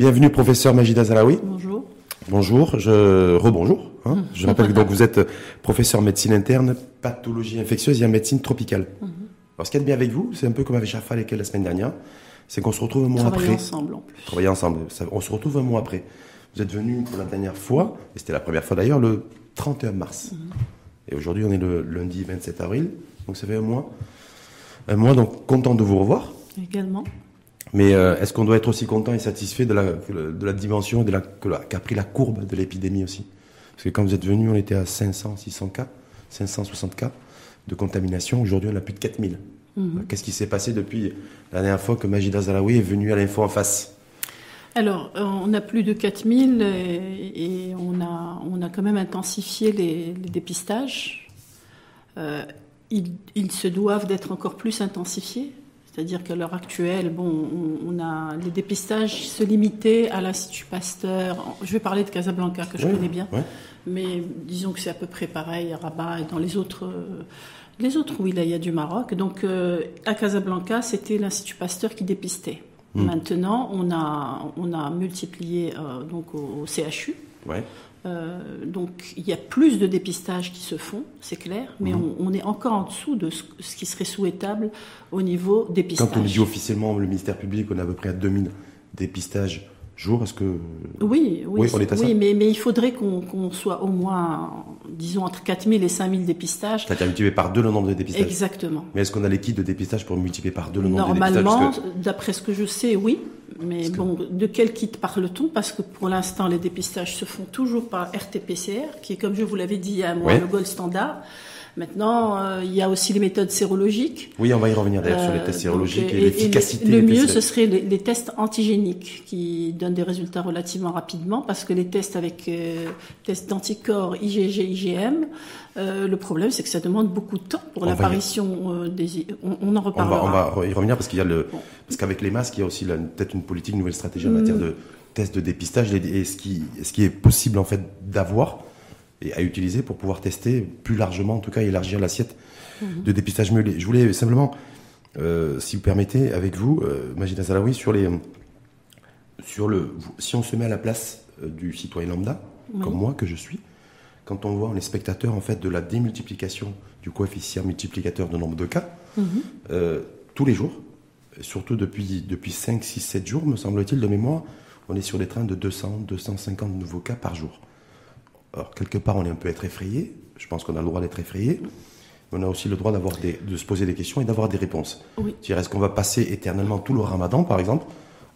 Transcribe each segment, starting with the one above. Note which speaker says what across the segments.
Speaker 1: Bienvenue, professeur Majida Zalaoui.
Speaker 2: Bonjour.
Speaker 1: Bonjour, je rebonjour. Hein. Je rappelle que donc vous êtes professeur médecine interne, pathologie infectieuse et en médecine tropicale. Alors, ce a de bien avec vous, c'est un peu comme avec Jaffa et la semaine dernière, c'est qu'on se retrouve un mois
Speaker 2: Travailler
Speaker 1: après.
Speaker 2: ensemble en plus.
Speaker 1: Travailler ensemble. On se retrouve un mois après. Vous êtes venu pour la dernière fois, et c'était la première fois d'ailleurs, le 31 mars. Et aujourd'hui, on est le lundi 27 avril, donc ça fait un mois. Un mois, donc content de vous revoir.
Speaker 2: Également.
Speaker 1: Mais euh, est-ce qu'on doit être aussi content et satisfait de la, de la dimension de la, qu'a pris la courbe de l'épidémie aussi? Parce que quand vous êtes venu, on était à 500, 600 cas, 560 cas de contamination. Aujourd'hui, on a plus de 4000. Qu'est-ce qui s'est passé depuis la dernière fois que Majida Zalaoui est venue à l'info en face?
Speaker 2: Alors, euh, on a plus de 4000 et, et on, a, on a quand même intensifié les, les dépistages. Euh, ils, ils se doivent d'être encore plus intensifiés. C'est-à-dire qu'à l'heure actuelle, bon, on, a les dépistages se limitaient à l'Institut Pasteur. Je vais parler de Casablanca que je
Speaker 1: Oui,
Speaker 2: connais bien,
Speaker 1: ouais.
Speaker 2: mais disons que c'est à peu près pareil à Rabat et dans les autres, euh, les autres wilayas du Maroc. Donc euh, à Casablanca, c'était l'Institut Pasteur qui dépistait.
Speaker 1: Hmm.
Speaker 2: Maintenant, on a, on a multiplié euh, donc au, au CHU.
Speaker 1: Ouais.
Speaker 2: Euh, donc il y a plus de dépistages qui se font, c'est clair, mais
Speaker 1: Mhm.
Speaker 2: on, on est encore en dessous de ce, ce qui serait souhaitable au niveau dépistage.
Speaker 1: Quand on dit officiellement le ministère public, on est à peu près à 2000 dépistages jour. Est-ce que
Speaker 2: Oui, oui,
Speaker 1: Oui, on est à ça.
Speaker 2: oui mais, mais il faudrait qu'on soit au moins, disons, entre 4000 et 5000 dépistages.
Speaker 1: a multiplié par deux le nombre de dépistages
Speaker 2: Exactement.
Speaker 1: Mais est-ce qu'on a les kits de dépistage pour multiplier par deux le nombre de dépistages?
Speaker 2: Normalement,
Speaker 1: que-
Speaker 2: d'après ce que je sais, oui. Mais
Speaker 1: que-
Speaker 2: bon, de quel kit parle-t-on? Parce que pour l'instant, les dépistages se font toujours par RT-PCR, qui est, comme je vous l'avais dit il y a un mois, le gold standard. Maintenant, euh, il y a aussi les méthodes sérologiques.
Speaker 1: Oui, on va y revenir d'ailleurs sur les
Speaker 2: Euh,
Speaker 1: tests
Speaker 2: donc,
Speaker 1: sérologiques
Speaker 2: et-
Speaker 1: et,
Speaker 2: et
Speaker 1: l'efficacité.
Speaker 2: Le
Speaker 1: des
Speaker 2: mieux,
Speaker 1: tests.
Speaker 2: ce serait les, les tests antigéniques qui donnent des résultats relativement rapidement parce que les tests avec euh, tests d'anticorps IgG, IgM, le problème, c'est que ça demande beaucoup de temps pour
Speaker 1: y-
Speaker 2: l'apparition des. On, on en
Speaker 1: On
Speaker 2: reparlera.
Speaker 1: va, on va y revenir parce qu'il y a le,
Speaker 2: Bon.
Speaker 1: parce qu'avec les masques, il y a aussi peut-être une politique, une nouvelle stratégie en matière de tests de dépistage et, et ce qui, ce qui est possible en fait d'avoir et à utiliser pour pouvoir tester plus largement, en tout cas élargir l'assiette de dépistage mulet. Je voulais simplement, euh, si vous permettez, avec vous, euh, Majida Salawi, sur les, sur le, si on se met à la place euh, du citoyen lambda,
Speaker 2: Oui.
Speaker 1: comme moi que je suis, quand on voit, on est spectateur en fait de la démultiplication du coefficient multiplicateur de nombre de cas,
Speaker 2: Mhm.
Speaker 1: euh, tous les jours, surtout depuis, depuis 5, 6, 7 jours, me semble-t-il, de mémoire, on est sur des trains de 200, 250 nouveaux cas par jour. Alors, quelque part, on est un peu être effrayé. Je pense qu'on a le droit d'être effrayé. Mais on a aussi le droit d'avoir des, de se poser des questions et d'avoir des réponses.
Speaker 2: Oui.
Speaker 1: Est-ce qu'on va passer éternellement tout le ramadan, par exemple,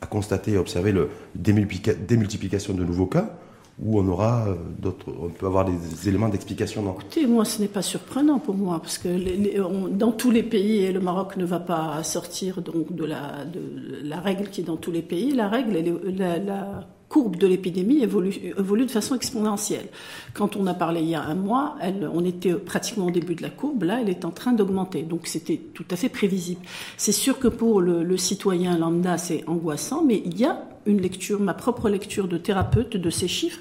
Speaker 1: à constater et observer démultiplica- démultiplication de nouveaux cas, ou on aura euh, d'autres, on peut avoir des éléments d'explication
Speaker 2: Écoutez, moi, ce n'est pas surprenant pour moi, parce que les- les- on- dans tous les pays, et le Maroc ne va pas sortir donc de la, de la règle qui est dans tous les pays, la règle, elle est- la, la courbe de l'épidémie évolue, de façon exponentielle. Quand on a parlé il y a un mois, on était pratiquement au début de la courbe, là, elle est en train d'augmenter. Donc c'était tout à fait prévisible. C'est sûr que pour le, citoyen lambda, c'est angoissant, mais il y a une lecture, ma propre lecture de thérapeute de ces chiffres,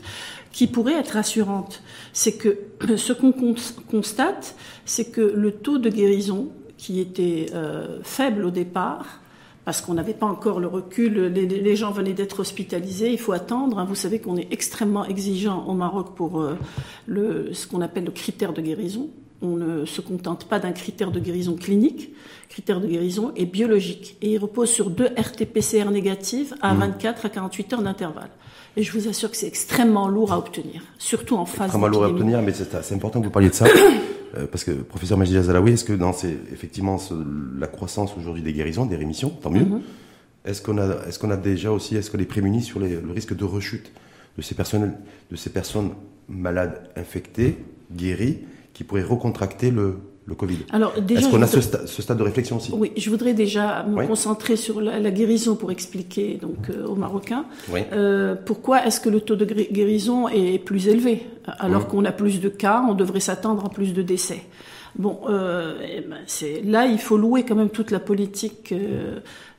Speaker 2: qui pourrait être rassurante. C'est que ce qu'on cons- constate, c'est que le taux de guérison, qui était euh, faible au départ, parce qu'on n'avait pas encore le recul, les, gens venaient d'être hospitalisés, il faut attendre. hein. Vous savez qu'on est extrêmement exigeant au Maroc pour euh, le, ce qu'on appelle le critère de guérison. On ne se contente pas d'un critère de guérison clinique, critère de guérison est biologique. Et il repose sur deux RT-PCR négatives à 24 à 48 heures d'intervalle. Et je vous assure que c'est extrêmement lourd à obtenir, surtout en phase
Speaker 1: Très mal à obtenir, mais c'est important que vous parliez de ça. Euh, parce que, professeur Majida Zalaoui, est-ce que dans ces, effectivement ce- la croissance aujourd'hui des guérisons, des rémissions, tant mieux,
Speaker 2: Mhm.
Speaker 1: est-ce qu'on a, est qu'on a déjà aussi, est-ce qu'on est prémunis sur les- le risque de rechute de ces, personnes, de ces personnes malades infectées, guéries, qui pourraient recontracter le, le Covid
Speaker 2: Alors déjà,
Speaker 1: Est-ce qu'on a ce,
Speaker 2: voudrais-
Speaker 1: sta- ce stade de réflexion aussi?
Speaker 2: Oui, je voudrais déjà me
Speaker 1: Oui.
Speaker 2: concentrer sur la, la guérison pour expliquer donc euh, aux Marocains
Speaker 1: Oui.
Speaker 2: euh, pourquoi est-ce que le taux de guérison est plus élevé alors
Speaker 1: Oui.
Speaker 2: qu'on a plus de cas, on devrait s'attendre à plus de décès? Bon, euh, eh ben, c'est là il faut louer quand même toute la politique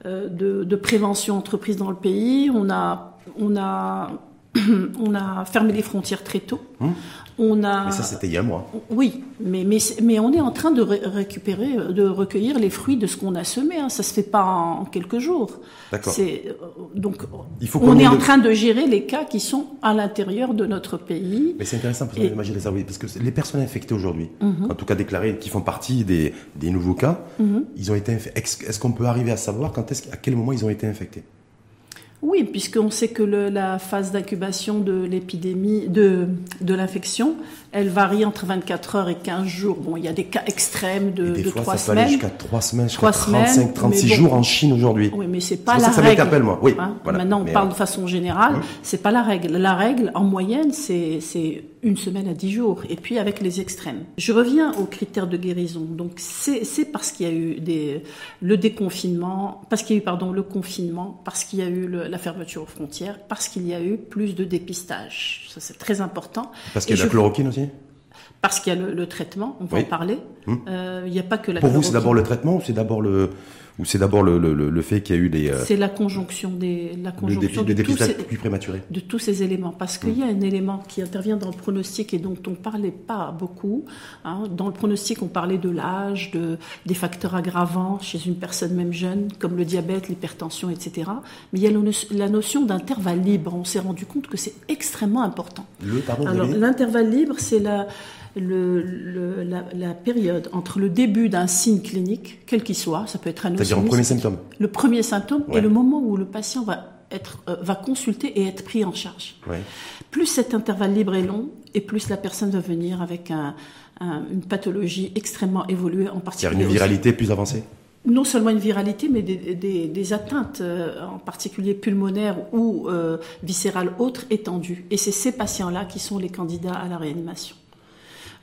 Speaker 2: de, de prévention entreprise dans le pays. On a on a on a fermé les frontières très tôt.
Speaker 1: Hum.
Speaker 2: On a.
Speaker 1: Mais ça, c'était il y a un mois.
Speaker 2: Oui, mais, mais, mais on est en train de récupérer, de recueillir les fruits de ce qu'on a semé. Hein. Ça se fait pas en quelques jours.
Speaker 1: D'accord.
Speaker 2: Euh, donc
Speaker 1: Il faut
Speaker 2: on est en
Speaker 1: de-
Speaker 2: train de gérer les cas qui sont à l'intérieur de notre pays.
Speaker 1: Mais c'est intéressant parce,
Speaker 2: Et-
Speaker 1: l'ai savoir, parce que les personnes infectées aujourd'hui,
Speaker 2: Mhm.
Speaker 1: en tout cas déclarées, qui font partie des, des nouveaux cas, ils ont été est-ce qu'on peut arriver à savoir quand est-ce, à quel moment ils ont été infectés?
Speaker 2: Oui, puisqu'on sait que la phase d'incubation de l'épidémie, de, de l'infection, elle varie entre 24 heures et 15 jours. Bon, il y a des cas extrêmes
Speaker 1: Et
Speaker 2: de,
Speaker 1: des
Speaker 2: de
Speaker 1: fois,
Speaker 2: 3
Speaker 1: ça peut aller
Speaker 2: semaines.
Speaker 1: jusqu'à 3 semaines, jusqu'à
Speaker 2: Trois
Speaker 1: 35,
Speaker 2: semaines,
Speaker 1: 36
Speaker 2: mais bon.
Speaker 1: jours en Chine aujourd'hui.
Speaker 2: Oui, mais c'est pas la
Speaker 1: ça ça
Speaker 2: règle.
Speaker 1: m'interpelle, moi. Oui,
Speaker 2: Hein,
Speaker 1: voilà.
Speaker 2: Maintenant, on
Speaker 1: Mais,
Speaker 2: parle
Speaker 1: euh,
Speaker 2: de façon générale.
Speaker 1: Hum.
Speaker 2: C'est pas la règle. La règle, en moyenne, c'est une semaine à 10 jours. Et puis avec les extrêmes. Je reviens aux critères de guérison. Donc c'est parce qu'il y a eu des le déconfinement, parce qu'il y a eu pardon le confinement, parce qu'il y a eu le- la fermeture aux frontières, parce qu'il y a eu plus de dépistage. Ça c'est très important.
Speaker 1: Parce qu'il y
Speaker 2: Et
Speaker 1: a la chloroquine aussi
Speaker 2: Parce qu'il y a le, le traitement. On va
Speaker 1: Oui.
Speaker 2: en parler.
Speaker 1: Hum.
Speaker 2: Euh, Il n'y a pas que la
Speaker 1: Pour vous, c'est d'abord le traitement ou c'est d'abord le, ou c'est d'abord le, le, fait qu'il y a eu des, euh,
Speaker 2: C'est la conjonction des la conjonction
Speaker 1: dépi- le
Speaker 2: de tous ces, de tous ces éléments. Parce qu'il y a un élément qui intervient dans le pronostic et dont on parlait pas beaucoup. hein. Dans le pronostic, on parlait de l'âge, de, des facteurs aggravants chez une personne même jeune, comme le diabète, l'hypertension, etc. Mais il y a le la notion d'intervalle libre. On s'est rendu compte que c'est extrêmement important.
Speaker 1: Le, pardon,
Speaker 2: Alors, l'intervalle libre, c'est la, le, le- la, la période entre le début d'un signe clinique, quel qu'il soit, ça peut être un
Speaker 1: C'est-à-dire
Speaker 2: osmose,
Speaker 1: premier symptôme.
Speaker 2: le premier symptôme
Speaker 1: Ouais.
Speaker 2: et le moment où le patient va être euh, va consulter et être pris en charge.
Speaker 1: Ouais.
Speaker 2: Plus cet intervalle libre est long et plus la personne va venir avec un- un- une pathologie extrêmement évoluée, en
Speaker 1: C'est-à-dire
Speaker 2: particulier
Speaker 1: une
Speaker 2: aussi-
Speaker 1: viralité plus avancée.
Speaker 2: non seulement une viralité, mais des, des- des atteintes, euh, en particulier pulmonaires ou euh, viscérales autres étendues. Et c'est ces patients-là qui sont les candidats à la réanimation.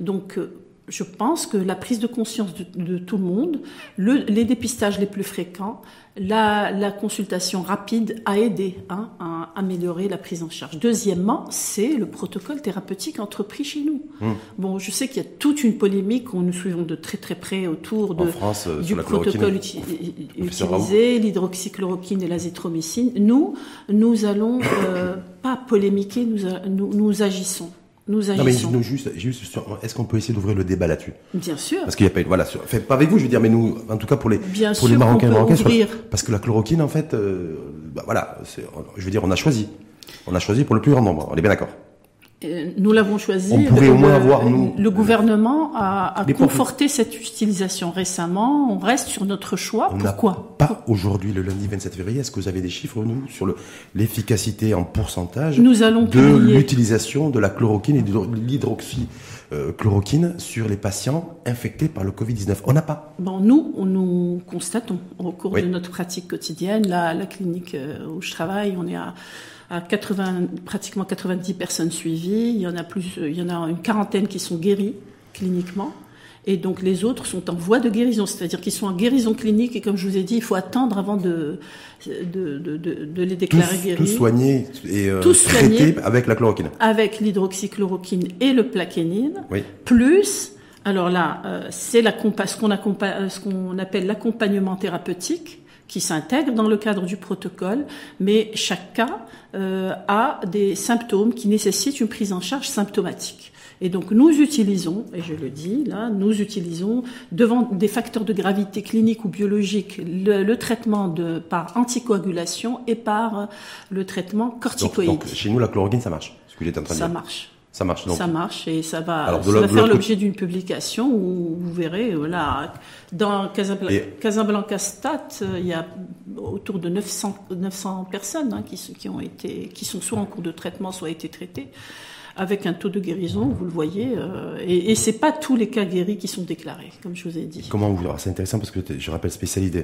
Speaker 2: Donc, euh, je pense que la prise de conscience de, de tout le monde, le- les dépistages les plus fréquents, la, la consultation rapide a aidé hein, à améliorer la prise en charge. Deuxièmement, c'est le protocole thérapeutique entrepris chez nous.
Speaker 1: Hum.
Speaker 2: Bon, je sais qu'il y a toute une polémique qu'on nous suivons de très très près autour de,
Speaker 1: En France, euh,
Speaker 2: du protocole uti- utilisé, l'hydroxychloroquine et l'azithromycine. Nous, nous allons euh, pas polémiquer, nous, a- nous, nous agissons. Nous
Speaker 1: Non, mais juste, juste est-ce qu'on peut essayer d'ouvrir le débat là-dessus?
Speaker 2: Bien sûr.
Speaker 1: Parce qu'il n'y a pas, voilà, sur- fait, pas avec vous, je veux dire, mais nous, en tout cas pour les,
Speaker 2: Bien
Speaker 1: pour
Speaker 2: sûr
Speaker 1: les Marocains sur- parce que la chloroquine, en fait, euh, bah, voilà, je veux dire, on a choisi, on a choisi pour le plus grand nombre, on est bien d'accord.
Speaker 2: Euh, Nous l'avons choisi.
Speaker 1: On pourrait
Speaker 2: Le-
Speaker 1: au moins avoir, nous,
Speaker 2: Le gouvernement a, a
Speaker 1: pour-
Speaker 2: conforté cette utilisation récemment. On reste sur notre choix.
Speaker 1: On
Speaker 2: Pourquoi
Speaker 1: pas aujourd'hui, le lundi 27 février, est-ce que vous avez des chiffres, nous, sur le- l'efficacité en pourcentage
Speaker 2: Nous allons
Speaker 1: de l'utilisation de la chloroquine et de l'hydroxychloroquine sur les patients infectés par le Covid-19 On n'a pas.
Speaker 2: Bon, nous, on nous constatons au cours
Speaker 1: Oui.
Speaker 2: de notre pratique quotidienne, la, la clinique euh, où je travaille, on est à, à 80, pratiquement 90 personnes suivies. Il y en a plus, euh, il y en a une quarantaine qui sont guéries cliniquement. Et donc les autres sont en voie de guérison, c'est-à-dire qu'ils sont en guérison clinique et comme je vous ai dit, il faut attendre avant de, de, de, de, de les
Speaker 1: Tous,
Speaker 2: déclarer guéris.
Speaker 1: tous soignés et euh,
Speaker 2: Tous
Speaker 1: traités
Speaker 2: soignés.
Speaker 1: avec la chloroquine.
Speaker 2: Avec l'hydroxychloroquine et le plaquénine.
Speaker 1: Oui.
Speaker 2: Plus, alors là, euh, c'est la compa- ce qu'on euh, ce qu'on appelle l'accompagnement thérapeutique qui s'intègre dans le cadre du protocole, mais chaque cas euh, a des symptômes qui nécessitent une prise en charge symptomatique. Et donc nous utilisons, et je le dis là, nous utilisons devant des facteurs de gravité clinique ou biologique le, le traitement de par anticoagulation et par euh, le traitement corticoïde.
Speaker 1: donc, chez nous, la chloroquine, ça marche. Ce que j'étais en train de
Speaker 2: ça
Speaker 1: dire.
Speaker 2: marche.
Speaker 1: Ça marche. Donc,
Speaker 2: Ça marche et ça va,
Speaker 1: Alors,
Speaker 2: ça va faire l'objet d'une publication où vous verrez, voilà, dans Casablanca,
Speaker 1: Et-
Speaker 2: Casablanca Stat, euh, il y a autour de 900, 900 personnes hein, qui, ont été, qui sont soit en cours de traitement, soit été traitées, avec un taux de guérison, vous le voyez, euh, et, et c'est pas tous les cas guéris qui sont déclarés, comme je vous ai dit.
Speaker 1: Comment vous alors, C'est intéressant parce que je rappelle spécialiste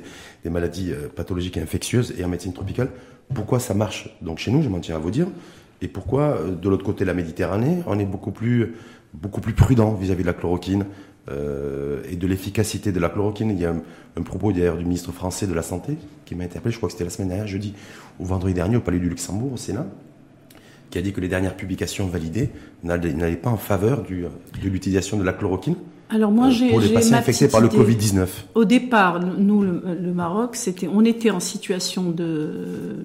Speaker 1: des, maladies euh, pathologiques et infectieuses et en médecine tropicale. Pourquoi ça marche donc chez nous Je m'en tiens à vous dire. Et pourquoi euh, de l'autre côté de la Méditerranée, on est beaucoup plus beaucoup plus prudent vis-à-vis de la chloroquine et de l'efficacité de la chloroquine. Il y a un, un propos d'ailleurs du ministre français de la santé qui m'a interpellé. Je crois que c'était la semaine dernière, jeudi ou vendredi dernier, au Palais du Luxembourg, au Sénat qui a dit que les dernières publications validées n'allaient pas en faveur de l'utilisation de la chloroquine
Speaker 2: alors moi, j'ai
Speaker 1: pour les patients infectés par le Covid-19
Speaker 2: Au départ, nous, le, Maroc, c'était, on était en situation de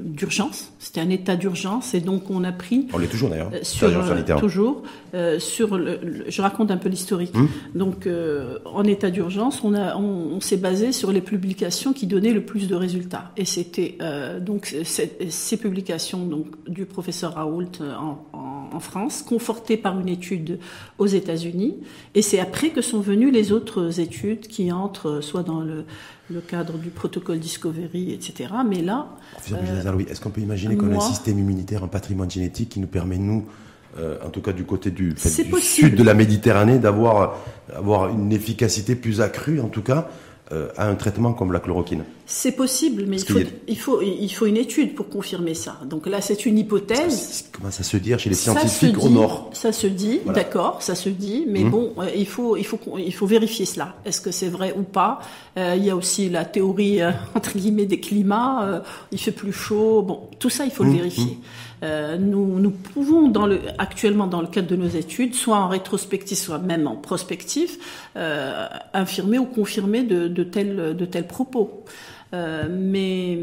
Speaker 2: d'urgence. C'était un état d'urgence et donc on a pris.
Speaker 1: On l'est toujours d'ailleurs.
Speaker 2: Sur, toujours euh, sur le, je raconte un peu l'historique. Hum. Donc euh, en état d'urgence, on a, on, s'est basé sur les publications qui donnaient le plus de résultats et c'était euh, donc ces publications donc du professeur Raoult en, en, en France, confortées par une étude aux États-Unis et c'est après que sont venues les autres études qui entrent soit dans le, cadre du protocole Discovery, etc. Mais là...
Speaker 1: Euh, est-ce qu'on peut imaginer qu'on a un système immunitaire, un patrimoine génétique qui nous permet, nous, euh, en tout cas du côté du, sud de la Méditerranée, d'avoir avoir une efficacité plus accrue, en tout cas, euh, à un traitement comme la chloroquine
Speaker 2: C'est possible, mais il faut, il, faut, il faut une étude pour confirmer ça. Donc là, c'est une hypothèse.
Speaker 1: Comment ça se dire chez les scientifiques au nord
Speaker 2: Ça se dit, d'accord, ça se dit, mais hum. bon, euh, il, faut, il, faut, il faut vérifier cela. Est-ce que c'est vrai ou pas? Euh, Il y a aussi la théorie, entre guillemets, des climats. il fait plus chaud. Bon, tout ça, il faut le hum, vérifier. Hum. Euh, nous, nous, pouvons, dans le, actuellement dans le cadre de nos études, soit en rétrospective, soit même en prospectif, euh, infirmer ou confirmer de, de, tels, de tels propos. Euh, mais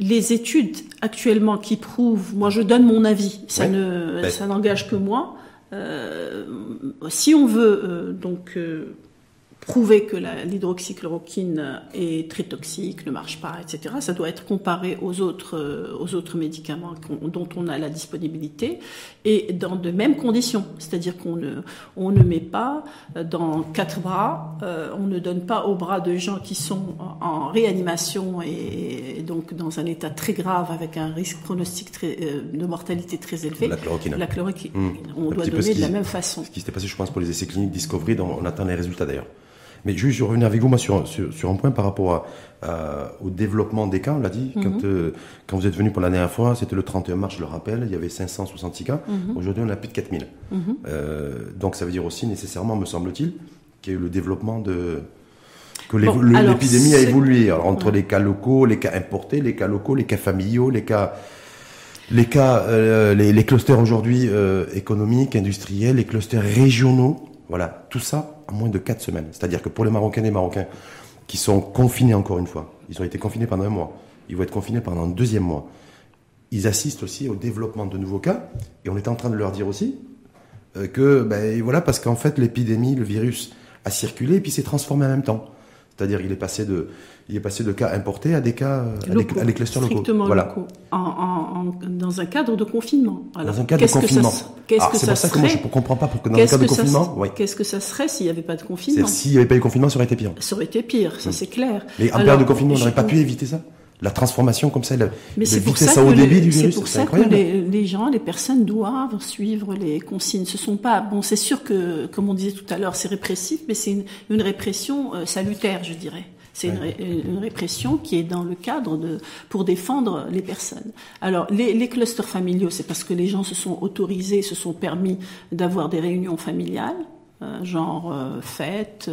Speaker 2: les études actuellement qui prouvent, moi je donne mon avis, ça ne, ça n'engage que moi. Si on veut donc prouver que l'hydroxychloroquine est très toxique, ne marche pas, etc. Ça doit être comparé aux autres, euh, aux autres médicaments dont on a la disponibilité et dans de mêmes conditions. C'est-à-dire qu'on ne, on ne met pas dans quatre bras, euh, on ne donne pas aux bras de gens qui sont en, réanimation et, donc dans un état très grave avec un risque pronostic très, euh, de mortalité très élevé.
Speaker 1: La chloroquine.
Speaker 2: La chloroquine. Mmh. On doit donner de la même façon.
Speaker 1: Ce qui s'était passé, je pense, pour les essais cliniques Discovery, dont on attend les résultats d'ailleurs. Mais juste, je revenir avec vous moi, sur, sur, un point par rapport au développement des cas. On l'a dit, quand, mhm. euh, quand vous êtes venu pour la dernière fois, c'était le 31 mars, je le rappelle, il y avait 566 cas. Mhm. Aujourd'hui, on a plus de 4000. Mhm. Euh, donc ça veut dire aussi, nécessairement, me semble-t-il, qu'il y a eu le développement de que l'épidémie a évolué entre les cas locaux, les cas importés, les cas locaux, les cas familiaux, les cas les cas euh, les, les, clusters aujourd'hui économiques, industriels, les clusters régionaux. Voilà, tout ça en moins de 4 semaines. C'est-à-dire que pour les Marocains et Marocains qui sont confinés encore une fois, ils ont été confinés pendant un mois, ils vont être confinés pendant un deuxième mois, ils assistent aussi au développement de nouveaux cas, et on est en train de leur dire aussi euh, que, ben voilà, parce qu'en fait l'épidémie, le virus a circulé et puis s'est transformé en même temps. C'est-à-dire il est passé de il est passé de cas importés à des cas locaux, à des, clusters locaux.
Speaker 2: Voilà. locaux. En, dans un cadre de confinement.
Speaker 1: dans un cadre de confinement. Qu'est-ce que ça, serait que moi je ne comprends pas pour que dans un cadre de confinement.
Speaker 2: Qu'est-ce que ça serait s'il n'y avait pas de confinement
Speaker 1: S'il n'y avait pas eu de confinement, ça aurait été pire.
Speaker 2: Ça aurait été pire, ça mm. c'est clair.
Speaker 1: Mais en période de confinement, on n'aurait pas pu éviter ça la transformation comme ça,
Speaker 2: mais c'est pour ça, au début du virus. C'est pour ça que les, les, gens, les personnes doivent suivre les consignes. Ce sont pas bon. C'est sûr que, comme on disait tout à l'heure, c'est répressif, mais c'est une, une, répression euh, salutaire, je dirais. C'est une, répression qui est dans le cadre de pour défendre les personnes. Alors les, les clusters familiaux, c'est parce que les gens se sont autorisés, se sont permis d'avoir des réunions familiales, euh, genre euh, fêtes.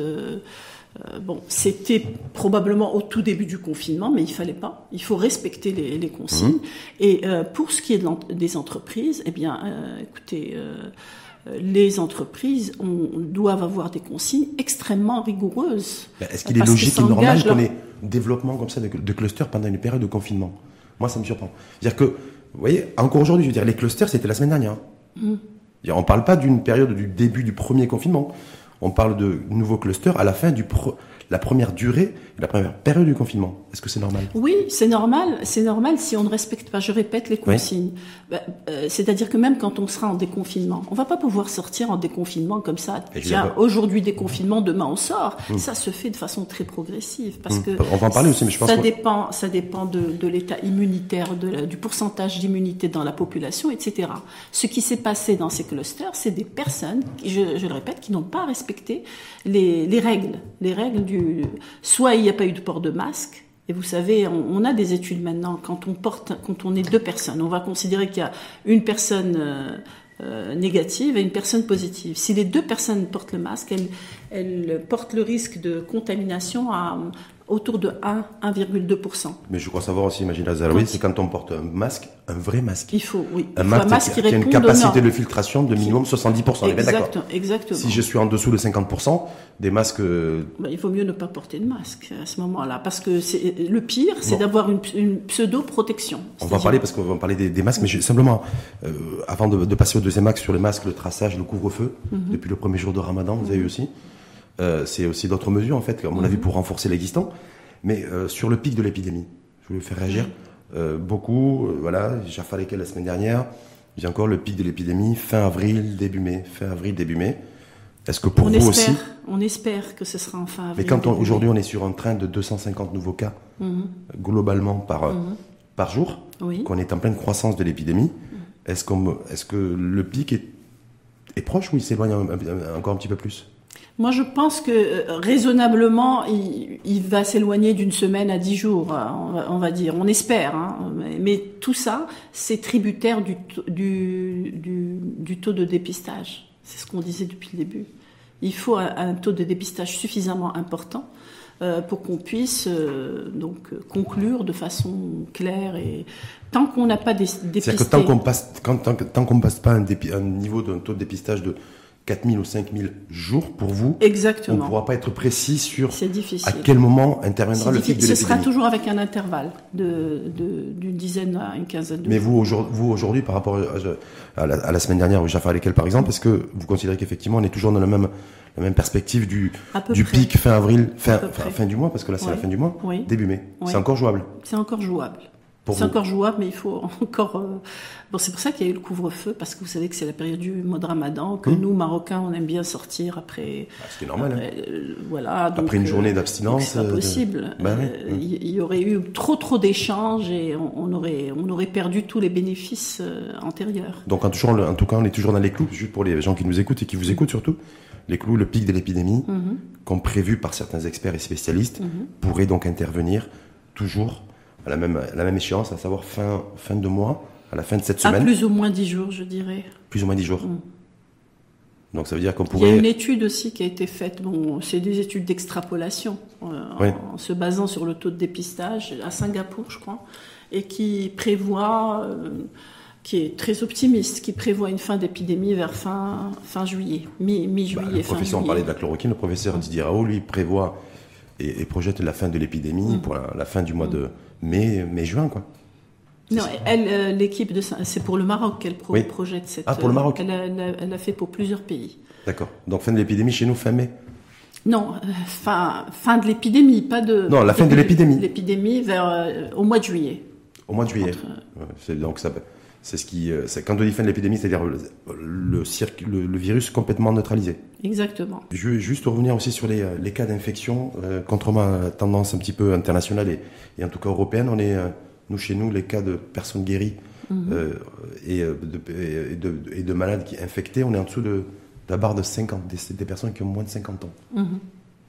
Speaker 2: Euh, bon, c'était probablement au tout début du confinement, mais il fallait pas. Il faut respecter les, les consignes. Mmh. Et pour ce qui est des entreprises, eh bien, écoutez euh, les entreprises doivent avoir des consignes extrêmement rigoureuses.
Speaker 1: Est-ce qu'il est logique et normal qu'on ait développement comme ça de, clusters pendant une période de confinement? Moi, ça me surprend. C'est-à-dire que, vous voyez, encore aujourd'hui, je veux dire, les clusters, c'était la semaine dernière. Mmh. On ne parle pas d'une période du début du premier confinement. On parle de nouveaux clusters à la fin du, la première durée, la première période du confinement. Est-ce que c'est normal?
Speaker 2: Oui, c'est normal. C'est normal si on ne respecte pas, je répète, les consignes. Bah, euh, c'est-à-dire que même quand on sera en déconfinement, on va pas pouvoir sortir en déconfinement comme ça. Tiens, aujourd'hui déconfinement, demain on sort. Hmm. Ça se fait de façon très progressive parce hmm. que
Speaker 1: on va en parler aussi, mais je pense
Speaker 2: ça dépend, ça dépend de, l'état immunitaire, de du pourcentage d'immunité dans la population, etc. Ce qui s'est passé dans ces clusters, c'est des personnes, je, je le répète, qui n'ont pas respecté les, les règles, les règles du soit il n'y a pas eu de port de masque. Et vous savez, on, a des études maintenant. Quand on porte, quand on est deux personnes, on va considérer qu'il y a une personne euh, euh, négative et une personne positive. Si les deux personnes portent le masque, elles, elles portent le risque de contamination à autour de 1, 1,2%.
Speaker 1: Mais je crois savoir aussi, imagine Zaloui, c'est quand on porte un masque, un vrai masque.
Speaker 2: Il faut, oui.
Speaker 1: Un, masque, qui, a une capacité de filtration de minimum 70%.
Speaker 2: Exact, exactement.
Speaker 1: Si je suis en dessous de 50%, des masques...
Speaker 2: Euh, bah, il vaut mieux ne pas porter de masque à ce moment-là. Parce que c'est le pire, c'est d'avoir une, pseudo-protection.
Speaker 1: On va parler parce qu'on va parler des, masques, mais simplement, euh, avant de, passer au deuxième axe sur les masques, le traçage, le couvre-feu, mhm. depuis le premier jour de Ramadan, vous avez eu aussi. Euh, c'est aussi d'autres mesures, en fait, à mon avis, mhm. pour renforcer l'existant. Mais euh, sur le pic de l'épidémie, je voulais faire réagir. Euh, beaucoup, voilà, j'ai refait la semaine dernière. J'ai encore le pic de l'épidémie, fin avril, début mai. Fin avril, début mai. Est-ce que pour vous aussi
Speaker 2: On espère que ce sera en fin avril.
Speaker 1: Mais quand aujourd'hui on est sur un train de 250 nouveaux cas, mhm. globalement par, mhm. par jour, qu'on est en pleine croissance de l'épidémie, est-ce, qu'on, est-ce que le pic est, est proche ou il s'éloigne encore un petit peu plus?
Speaker 2: Moi, je pense que euh, raisonnablement, il, va s'éloigner d'une semaine à dix jours, hein, on va, dire. On espère. Hein. Mais, tout ça, c'est tributaire du, du, du, taux de dépistage. C'est ce qu'on disait depuis le début. Il faut un, taux de dépistage suffisamment important euh, pour qu'on puisse euh, donc conclure de façon claire et tant qu'on n'a pas dépisté.
Speaker 1: C'est-à-dire que tant qu'on passe, tant, qu'on passe pas un, un niveau d'un taux de dépistage de 4000 ou 5000 jours pour vous.
Speaker 2: Exactement.
Speaker 1: On ne pourra pas être précis sur à quel moment interviendra le pic de
Speaker 2: Ce sera toujours avec un intervalle d'une de, dizaine à une quinzaine de
Speaker 1: Mais vous, aujourd'hui, par rapport à, la, semaine dernière, où j'ai fait lesquels par exemple, est-ce que vous considérez qu'effectivement on est toujours dans la même, la même perspective du, du pic fin avril, fin, fin, du mois, parce que là c'est la fin du mois, début mai. C'est encore jouable.
Speaker 2: C'est encore jouable. C'est encore jouable, mais il faut encore. Euh, bon, c'est pour ça qu'il y a eu le couvre-feu, parce que vous savez que c'est la période du mois de Ramadan, que nous, Marocains, on aime bien sortir après.
Speaker 1: Ah, ce qui est normal.
Speaker 2: Après, hein. euh, voilà.
Speaker 1: après une journée euh, d'abstinence.
Speaker 2: C'est pas possible. Bah il y, aurait eu trop, trop d'échanges et on, aurait, on aurait perdu tous les bénéfices antérieurs.
Speaker 1: Donc, en, toujours, en tout cas, on est toujours dans les clous, juste pour les gens qui nous écoutent et qui vous écoutent surtout. Les clous, le pic de l'épidémie, mhm. comme prévu par certains experts et spécialistes, mhm. pourrait donc intervenir toujours à la même, la même échéance, à savoir fin, fin de mois, à la fin de cette semaine. À
Speaker 2: plus ou moins dix jours, je dirais.
Speaker 1: Plus ou moins dix jours. Mm. Donc ça veut dire qu'on pourrait.
Speaker 2: Il y a une étude aussi qui a été faite. Bon, c'est des études d'extrapolation euh, en, se basant sur le taux de dépistage à Singapour, je crois, et qui prévoit, euh, qui est très optimiste, qui prévoit une fin d'épidémie vers fin fin juillet, mi mi juillet. Bah, le
Speaker 1: professeur,
Speaker 2: on
Speaker 1: parlait de la chloroquine. Le professeur Didier Raoult, lui prévoit et, projette la fin de l'épidémie mm. pour la, fin du mois mm. de mai, mai juin, quoi.
Speaker 2: Non, elle, euh, l'équipe de c'est pour le Maroc qu'elle projette cette.
Speaker 1: Ah, pour le Maroc.
Speaker 2: Elle a, fait pour plusieurs pays.
Speaker 1: D'accord. Donc fin de l'épidémie chez nous fin mai.
Speaker 2: Non, euh, fin, fin de l'épidémie, pas de.
Speaker 1: Non, la fin de l'épidémie.
Speaker 2: L'épidémie vers euh, au mois de juillet.
Speaker 1: Au mois de juillet. donc ça, c'est ce qui, c'est quand on dit fin de l'épidémie, c'est-à-dire le, le, le, virus complètement neutralisé.
Speaker 2: Exactement.
Speaker 1: Je veux juste revenir aussi sur les, les cas d'infection, contrairement à la tendance un petit peu internationale et, et en tout cas européenne, on est nous, chez nous, les cas de personnes guéries mhm. euh, et, euh, de, et, de, malades qui infectés, on est en dessous de, la barre de 50, des, des personnes qui ont moins de 50 ans. Mhm.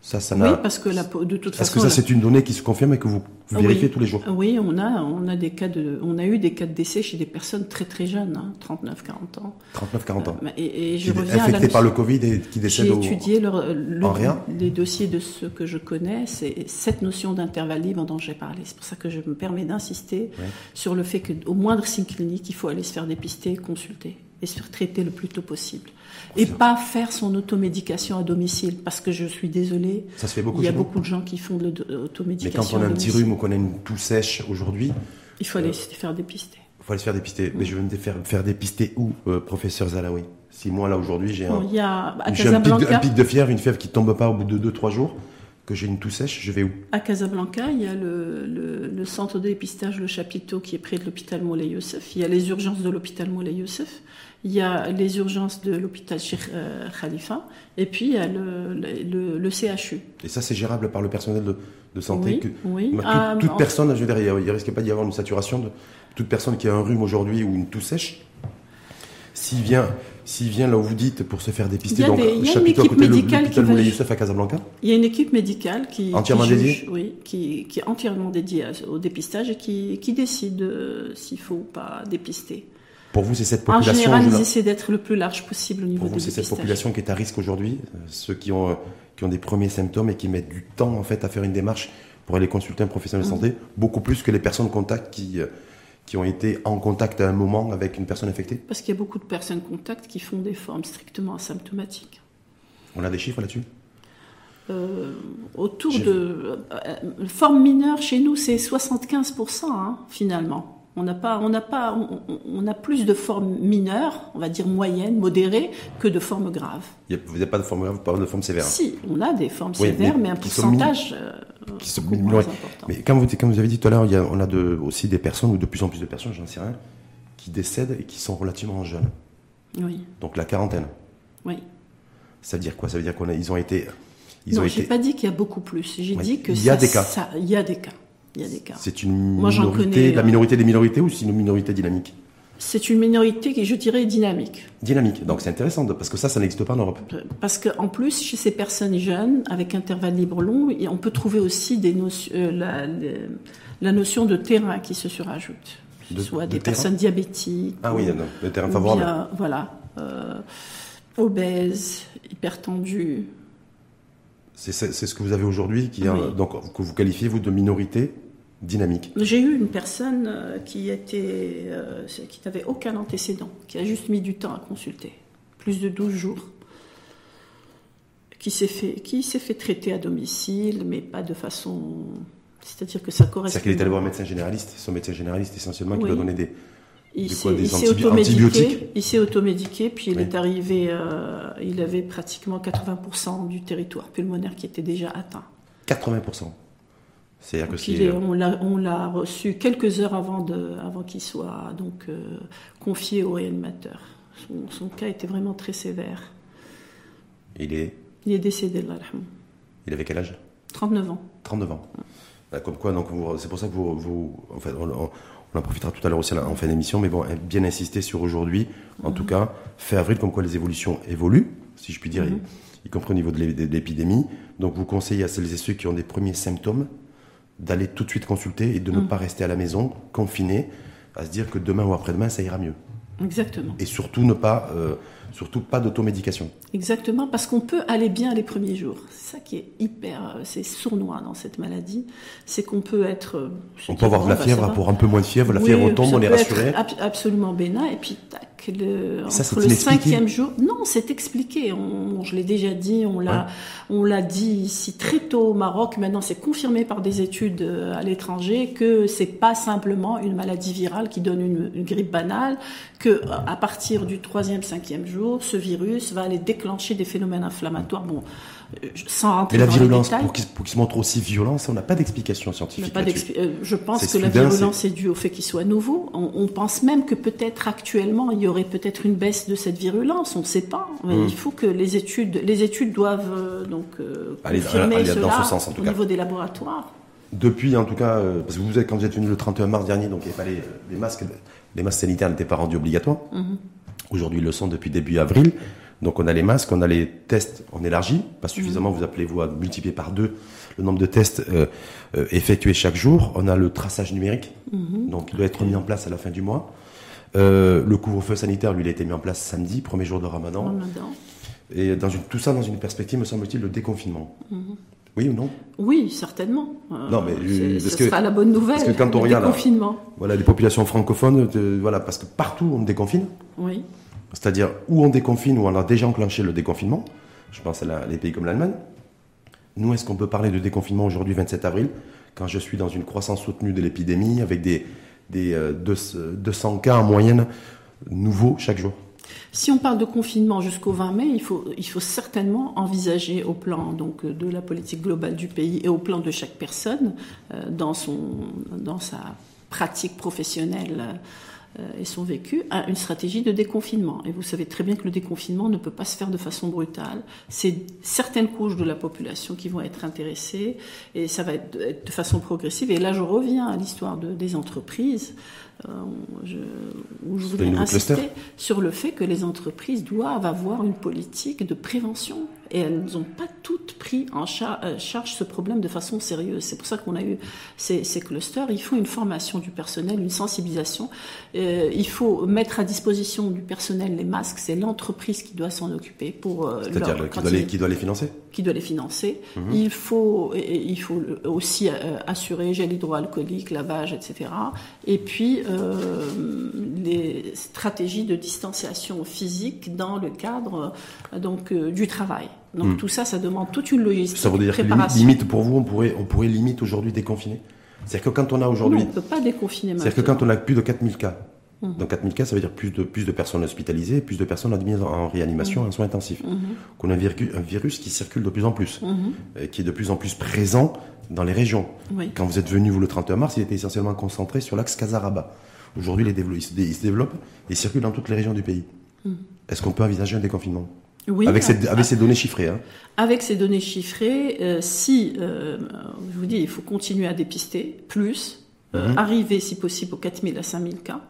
Speaker 2: Ça, ça oui, parce que la, de toute
Speaker 1: façon. Est-ce que ça, c'est une donnée qui se confirme et que vous, vérifiez tous les jours?
Speaker 2: Oui, on a, on a des cas de, on a eu des cas de décès chez des personnes très très jeunes, 39-40 hein, ans.
Speaker 1: 39-40 ans.
Speaker 2: Euh, et, et, je
Speaker 1: qui, reviens infectés par le Covid et qui décèdent
Speaker 2: J'ai étudié les dossiers de ceux que je connais, c'est cette notion d'intervalle libre dont j'ai parlé. C'est pour ça que je me permets d'insister sur le fait qu'au moindre signe clinique, il faut aller se faire dépister, consulter et se faire traiter le plus tôt possible et pas faire son automédication à domicile parce que je suis désolée.
Speaker 1: Ça se fait beaucoup.
Speaker 2: Il y a beaucoup de gens qui font de l'automédication.
Speaker 1: Mais quand on a un petit rhume ou qu'on a une toux sèche aujourd'hui,
Speaker 2: il faut aller euh, se faire dépister.
Speaker 1: Il faut aller se faire dépister. Mais je veux me faire, faire dépister où, euh, professeur Zalaoui? Si moi là aujourd'hui j'ai un, un, pic de, fièvre, une fièvre qui tombe pas au bout de 2-3 jours, que j'ai une toux sèche, je vais où?
Speaker 2: À Casablanca, il y a le, le, centre de dépistage, le chapiteau qui est près de l'hôpital Moulay Youssef. Il y a les urgences de l'hôpital Moulay Youssef il y a les urgences de l'hôpital Sheikh euh, Khalifa, et puis il y a le, le, CHU.
Speaker 1: Et ça, c'est gérable par le personnel de, de santé
Speaker 2: Oui, oui.
Speaker 1: Ah, toute, personne, je veux dire, il ne risque pas d'y avoir une saturation de toute personne qui a un rhume aujourd'hui ou une toux sèche. S'il vient, s'il vient là où vous dites pour se faire dépister, donc
Speaker 2: il y a une équipe médicale qui
Speaker 1: va... Youssef à Casablanca
Speaker 2: Il y a une équipe médicale qui
Speaker 1: entièrement
Speaker 2: qui
Speaker 1: dédiée,
Speaker 2: oui, qui, qui, est entièrement dédiée au dépistage et qui, qui décide euh, s'il faut ou pas dépister.
Speaker 1: Pour vous, c'est cette population.
Speaker 2: En général, ils essaient d'être le plus large possible au niveau
Speaker 1: Pour vous, c'est cette population qui est à risque aujourd'hui, euh, ceux qui ont, euh, qui ont des premiers symptômes et qui mettent du temps en fait à faire une démarche pour aller consulter un professionnel de santé, beaucoup plus que les personnes contact qui, qui ont été en contact à un moment avec une personne infectée?
Speaker 2: Parce qu'il y a beaucoup de personnes contacts qui font des formes strictement asymptomatiques.
Speaker 1: On a des chiffres là-dessus?
Speaker 2: Euh, autour de. euh, euh, forme mineure, chez nous, c'est 75%, hein, finalement. On n'a pas, on n'a pas, on, a plus de formes mineures, on va dire moyennes, modérées, que de formes graves.
Speaker 1: A- Vous n'avez pas de forme grave, vous parlez de forme sévère.
Speaker 2: Si, on a des formes
Speaker 1: Oui,
Speaker 2: sévères,
Speaker 1: mais
Speaker 2: mais, un pourcentage euh,
Speaker 1: qui sont
Speaker 2: moins
Speaker 1: ouais.
Speaker 2: important.
Speaker 1: Mais comme vous, comme vous avez dit tout à l'heure, a- on a de- aussi des personnes, ou de plus en plus de personnes, j'en sais rien, qui décèdent et qui sont relativement jeunes.
Speaker 2: Oui,
Speaker 1: Donc la quarantaine.
Speaker 2: oui.
Speaker 1: Ça veut dire quoi? Ça veut dire qu'ils ont été. Ils
Speaker 2: non, j'ai
Speaker 1: été.
Speaker 2: pas dit qu'il y a beaucoup plus. J'ai dit que
Speaker 1: Il y a
Speaker 2: ça-
Speaker 1: des cas.
Speaker 2: ça- il y a des cas. Il y a des cas.
Speaker 1: C'est une
Speaker 2: Moi,
Speaker 1: minorité,
Speaker 2: connais,
Speaker 1: la
Speaker 2: euh,
Speaker 1: minorité des minorités ou c'est une minorité dynamique
Speaker 2: C'est une minorité qui, je dirais, est dynamique.
Speaker 1: Dynamique. Donc c'est intéressant parce que ça, ça n'existe pas en Europe.
Speaker 2: Parce qu'en plus, chez ces personnes jeunes, avec intervalle libre long, et on peut trouver aussi des notions, euh, la, notion de terrain qui se surajoute. Que ce
Speaker 1: De-
Speaker 2: soit
Speaker 1: de
Speaker 2: des
Speaker 1: terrain
Speaker 2: personnes diabétiques.
Speaker 1: Ah oui,
Speaker 2: ou-
Speaker 1: non, le terrain
Speaker 2: ou
Speaker 1: favorable.
Speaker 2: bien, voilà. euh, obèses, hypertendus.
Speaker 1: C'est ce que vous avez aujourd'hui, qui est un-
Speaker 2: Oui.
Speaker 1: donc que vous qualifiez vous de minorité dynamique.
Speaker 2: J'ai eu une personne euh, qui était, euh, qui n'avait aucun antécédent, qui a juste mis du temps à consulter, plus de 12 jours, qui s'est fait, qui s'est fait traiter à domicile, mais pas de façon, c'est-à-dire que ça correspond.
Speaker 1: C'est-à-dire qu'il est allé voir un médecin généraliste, son médecin généraliste essentiellement, qui lui a donné des.
Speaker 2: Il s'est
Speaker 1: antibi-
Speaker 2: automédiqué, il s'est automédiqué, puis il
Speaker 1: Oui.
Speaker 2: est arrivé, euh, il avait pratiquement 80% du territoire pulmonaire qui était déjà atteint.
Speaker 1: 80%. C'est-à-dire que
Speaker 2: Donc,
Speaker 1: c'est.
Speaker 2: il est- on l'a on l'a reçu quelques heures avant, de, avant qu'il soit donc euh, confié au réanimateur. Son, son cas était vraiment très sévère.
Speaker 1: Il, est,
Speaker 2: Il est décédé, yarhamou.
Speaker 1: il avait quel âge?
Speaker 2: 39 ans.
Speaker 1: 39 ans. Euh, Comme quoi, donc vous- c'est pour ça que vous, vous en fait, on, on- on en profitera tout à l'heure aussi en fin d'émission, mais bon, bien insister sur aujourd'hui, en tout cas, fin avril, comme quoi les évolutions évoluent, si je puis dire,
Speaker 2: Mhm.
Speaker 1: y, y compris au niveau de l'épidémie. Donc vous conseillez à celles et ceux qui ont des premiers symptômes d'aller tout de suite consulter et de ne
Speaker 2: Mhm.
Speaker 1: pas rester à la maison, confiné, à se dire que demain ou après-demain, ça ira mieux.
Speaker 2: Exactement.
Speaker 1: Et surtout, ne pas, euh, surtout pas d'automédication.
Speaker 2: Exactement, parce qu'on peut aller bien les premiers jours. C'est ça qui est hyper, euh, c'est sournois dans cette maladie. C'est qu'on peut être. euh,
Speaker 1: On peut avoir de la
Speaker 2: bah,
Speaker 1: fièvre pour un peu moins de fièvre, la
Speaker 2: Oui,
Speaker 1: fièvre retombe,
Speaker 2: ça
Speaker 1: on est rassuré.
Speaker 2: ab- absolument bénin. Et puis, tac, le,
Speaker 1: ça,
Speaker 2: entre le cinquième jour. Non, c'est expliqué. On, je l'ai déjà dit, on l'a, on l'a dit ici très tôt au Maroc. Maintenant, c'est confirmé par des études euh, à l'étranger que c'est pas simplement une maladie virale qui donne une, une grippe banale. Que euh, à partir du troisième, cinquième jour, ce virus va aller déclencher des phénomènes inflammatoires. Bon, sans rentrer
Speaker 1: Mais la
Speaker 2: dans
Speaker 1: virulence, pour qu'il pour qu'il se montre aussi violent, ça, on n'a pas d'explication scientifique.
Speaker 2: pas euh, je pense que la virulence est due au fait qu'il soit nouveau. On, on pense même que peut-être actuellement il y aurait peut-être une baisse de cette virulence. On ne sait pas. Mais
Speaker 1: Mm.
Speaker 2: Il faut que les études, les études doivent euh, donc euh, confirmer
Speaker 1: aller dans
Speaker 2: cela
Speaker 1: ce sens, en tout
Speaker 2: au
Speaker 1: cas.
Speaker 2: niveau des laboratoires.
Speaker 1: Depuis, en tout cas, euh, parce que vous êtes, quand vous êtes venu le 31 mars dernier, donc il n'y avait pas les, les masques, les masques sanitaires n'étaient pas rendus obligatoires.
Speaker 2: Mhm.
Speaker 1: Aujourd'hui, ils le sont depuis début avril. Donc on a les masques, on a les tests, on élargit, pas suffisamment, vous appelez-vous à multiplier par deux le nombre de tests euh, euh, effectués chaque jour. On a le traçage numérique, donc il doit être mis en place à la fin du mois. Euh, le couvre-feu sanitaire, lui, il a été mis en place samedi, premier jour de Ramadan.
Speaker 2: Ramadan.
Speaker 1: Et dans une, tout ça dans une perspective, me semble-t-il, de déconfinement.
Speaker 2: Mhm.
Speaker 1: Oui ou non?
Speaker 2: Oui, certainement. Euh,
Speaker 1: Non, mais,
Speaker 2: c'est- ce
Speaker 1: que-
Speaker 2: sera la bonne nouvelle.
Speaker 1: parce que quand on regarde. Voilà, les populations francophones, voilà, parce que partout on déconfine,
Speaker 2: Oui.
Speaker 1: C'est-à-dire où on déconfine, où on a déjà enclenché le déconfinement. Je pense à la- les pays comme l'Allemagne. Nous, est-ce qu'on peut parler de déconfinement aujourd'hui, 27 avril, quand je suis dans une croissance soutenue de l'épidémie, avec des, des euh, deux- 200 cas en moyenne nouveaux chaque jour?
Speaker 2: Si on parle de confinement jusqu'au 20 mai, il faut, certainement envisager au plan donc, de la politique globale du pays et au plan de chaque personne euh, dans, sa pratique professionnelle euh, et son vécu, à une stratégie de déconfinement. Et vous savez très bien que le déconfinement ne peut pas se faire de façon brutale. C'est certaines couches de la population qui vont être intéressées et ça va être de, façon progressive. Et là, je reviens à l'histoire de, des entreprises. euh, je, où je
Speaker 1: nouveaux
Speaker 2: insister sur le fait que les entreprises doivent avoir une politique de prévention et elles n'ont pas toutes pris en char- euh, charge ce problème de façon sérieuse. C'est pour ça qu'on a eu ces, ces clusters. Il faut une formation du personnel, une sensibilisation. Euh, euh, il faut mettre à disposition du personnel les masques. C'est l'entreprise qui doit s'en occuper pour.
Speaker 1: Euh, C'est-à-dire qui, doit les, qui doit les financer.
Speaker 2: Qui doit les financer. Mhm. Il faut il faut aussi assurer gel hydroalcoolique, lavage, etc. Et puis les stratégies de distanciation physique dans le cadre donc du travail. Donc mhm. tout ça, ça demande toute une logistique.
Speaker 1: Ça veut dire que limite pour vous, on pourrait on pourrait limite aujourd'hui déconfiner? C'est-à-dire que quand on a aujourd'hui. On
Speaker 2: ne peut pas déconfiner
Speaker 1: C'est-à-dire que quand on a plus de 4000 cas, mmh. donc 4000 cas, ça veut dire plus de, plus de personnes hospitalisées, plus de personnes admises en réanimation, mmh. en soins intensifs. Mmh. Qu'on a un virus, qui circule de plus en plus, qui est de plus en plus présent dans les régions. Quand vous êtes venu, vous, le 31 mars, il était essentiellement concentré sur l'axe Casaraba. Aujourd'hui, il se développe et circule dans toutes les régions du pays. Est-ce qu'on peut envisager un déconfinement? Oui, avec, ces, avec ces données chiffrées. Hein.
Speaker 2: Avec ces données chiffrées, euh, si, euh, je vous dis, il faut continuer à dépister, plus, euh, mhm. arriver si possible aux 4000 à 5000 cas.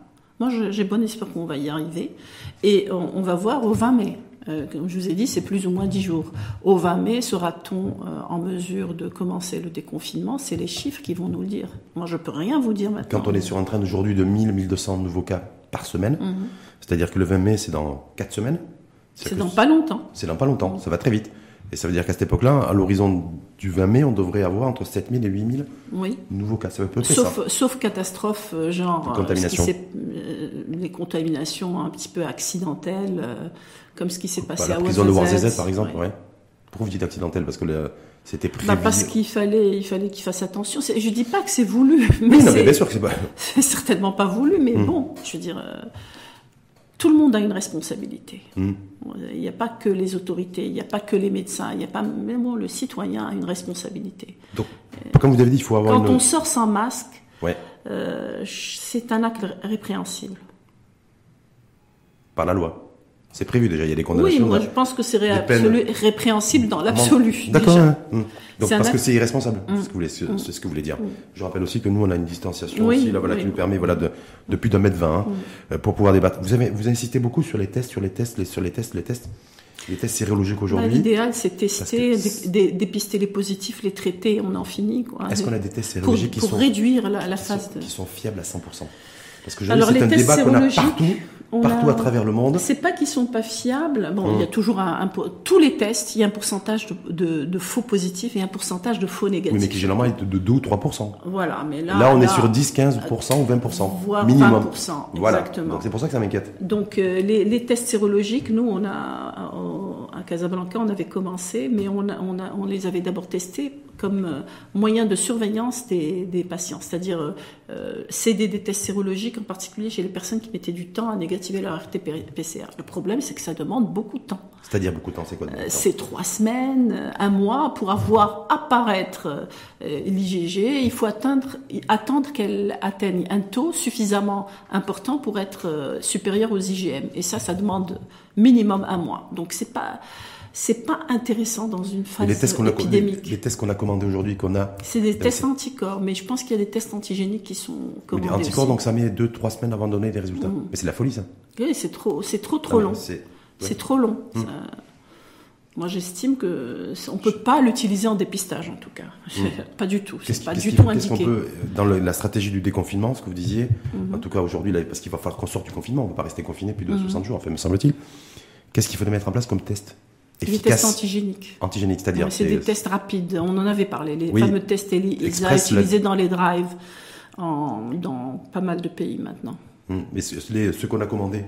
Speaker 2: Moi, j'ai bon espoir qu'on va y arriver. Et on, va voir au 20 mai. comme je vous ai dit, c'est plus ou moins 10 jours. Au 20 mai, sera-t-on en mesure de commencer le déconfinement? C'est les chiffres qui vont nous le dire. Moi, je peux rien vous dire maintenant.
Speaker 1: Quand on est sur un train d'aujourd'hui de 1000, 1200 nouveaux cas par semaine, mhm. c'est-à-dire que le 20 mai, c'est dans 4 semaines,
Speaker 2: c'est dans pas longtemps.
Speaker 1: C'est dans pas longtemps, ça va très vite. Et ça veut dire qu'à cette époque-là, à l'horizon du 20 mai, on devrait avoir entre 7000 et 8000 oui. nouveaux cas. Ça
Speaker 2: sauf, ça. Sauf catastrophe, euh, genre euh, contamination. Euh, les contaminations un petit peu accidentelles, comme ce qui s'est passé bah, à La
Speaker 1: prison de Warzazet, par exemple, ouais. Pourquoi vous dites accidentelle Parce que c'était prévu. Bah
Speaker 2: parce qu'il fallait, il fallait qu'il fasse attention. Je dis pas que c'est voulu,
Speaker 1: mais, oui, non, mais bien sûr que c'est pas.
Speaker 2: C'est certainement pas voulu, mais hmm. bon, je veux dire tout le monde a une responsabilité. Hmm. Il n'y a pas que les autorités, il n'y a pas que les médecins, il n'y a pas même le citoyen a une responsabilité.
Speaker 1: Donc, comme vous avez dit, il faut avoir.
Speaker 2: Quand on sort sans masque, euh, c'est un acte répréhensible.
Speaker 1: Par la loi. C'est prévu déjà, il y a des condamnations.
Speaker 2: Oui, moi je pense que c'est répréhensible dans l'absolu.
Speaker 1: D'accord. Hmm. Donc parce que c'est irresponsable, c'est ce, que vous ce que vous voulez dire. Je rappelle aussi que nous on a une distanciation aussi là, voilà, qui nous permet voilà de, de plus d'un mètre vingt hein, euh, pour pouvoir débattre. Vous avez vous insistez beaucoup sur les tests, sur les tests, les, sur les tests, les tests. Les tests sérologiques bah, aujourd'hui.
Speaker 2: L'idéal, c'est tester, dépister les positifs, les traiter, on en finit.
Speaker 1: Est-ce qu'on a des tests sérologiques
Speaker 2: qui sont réduire la, phase
Speaker 1: qui sont fiables à 100% Parce que c'est un débat qu'on a partout partout à travers le monde.
Speaker 2: C'est pas qu'ils sont pas fiables. Bon, il y a hum. toujours un, tous les tests, il y a un pourcentage de, faux positifs et un pourcentage de faux négatifs.
Speaker 1: Oui, mais qui généralement est de 2 ou 3%
Speaker 2: Voilà, mais là.
Speaker 1: Là, on est sur 10, 15% ou 20%
Speaker 2: voire
Speaker 1: minimum.
Speaker 2: 20% voilà. exactement.
Speaker 1: c'est pour ça que ça m'inquiète.
Speaker 2: Donc euh, les, tests sérologiques, nous, on a à Casablanca, on avait commencé, mais on, on, a, on les avait d'abord testés comme euh, moyen de surveillance des, des patients, c'est-à-dire euh, euh, céder des tests sérologiques, en particulier chez les personnes qui mettaient du temps à négativer leur RT-PCR. Le problème, c'est que ça demande beaucoup de temps.
Speaker 1: C'est-à-dire beaucoup de temps, c'est quoi
Speaker 2: C'est trois semaines, un mois pour avoir apparaître l'IgG. Il faut attendre, attendre qu'elle atteigne un taux suffisamment important pour être supérieur aux IgM. Et ça, ça demande minimum un mois. Donc c'est pas c'est pas intéressant dans une phase les tests épidémique.
Speaker 1: les, tests qu'on a commandés aujourd'hui, qu'on a.
Speaker 2: C'est des tests anticorps, mais je pense qu'il y a des tests antigéniques qui sont commandés.
Speaker 1: des anticorps, donc ça met deux, trois semaines avant de donner des résultats. Mm. Mais c'est la folie, ça.
Speaker 2: Oui, c'est trop, c'est trop, trop ah, long. C'est trop long. Mm. Moi, j'estime que on peut pas l'utiliser en dépistage, en tout cas. Mm. pas du tout. C'est pas du tout indiqué. Peut,
Speaker 1: dans la stratégie du déconfinement, ce que vous disiez, mm-hmm. en tout cas aujourd'hui, parce qu'il va falloir qu'on sorte du confinement, on ne va pas rester confiné plus de 60 mm-hmm. jours, en fait, me semble-t-il. Qu'est-ce qu'il faudrait mettre en place comme test?
Speaker 2: Les tests antigéniques.
Speaker 1: Antigéniques, c'est-à-dire
Speaker 2: C'est des tests rapides. On en avait parlé. Les fameux tests ELISA utilisés dans les drives dans pas mal de pays maintenant.
Speaker 1: Hum, mais ceux qu'on a commandés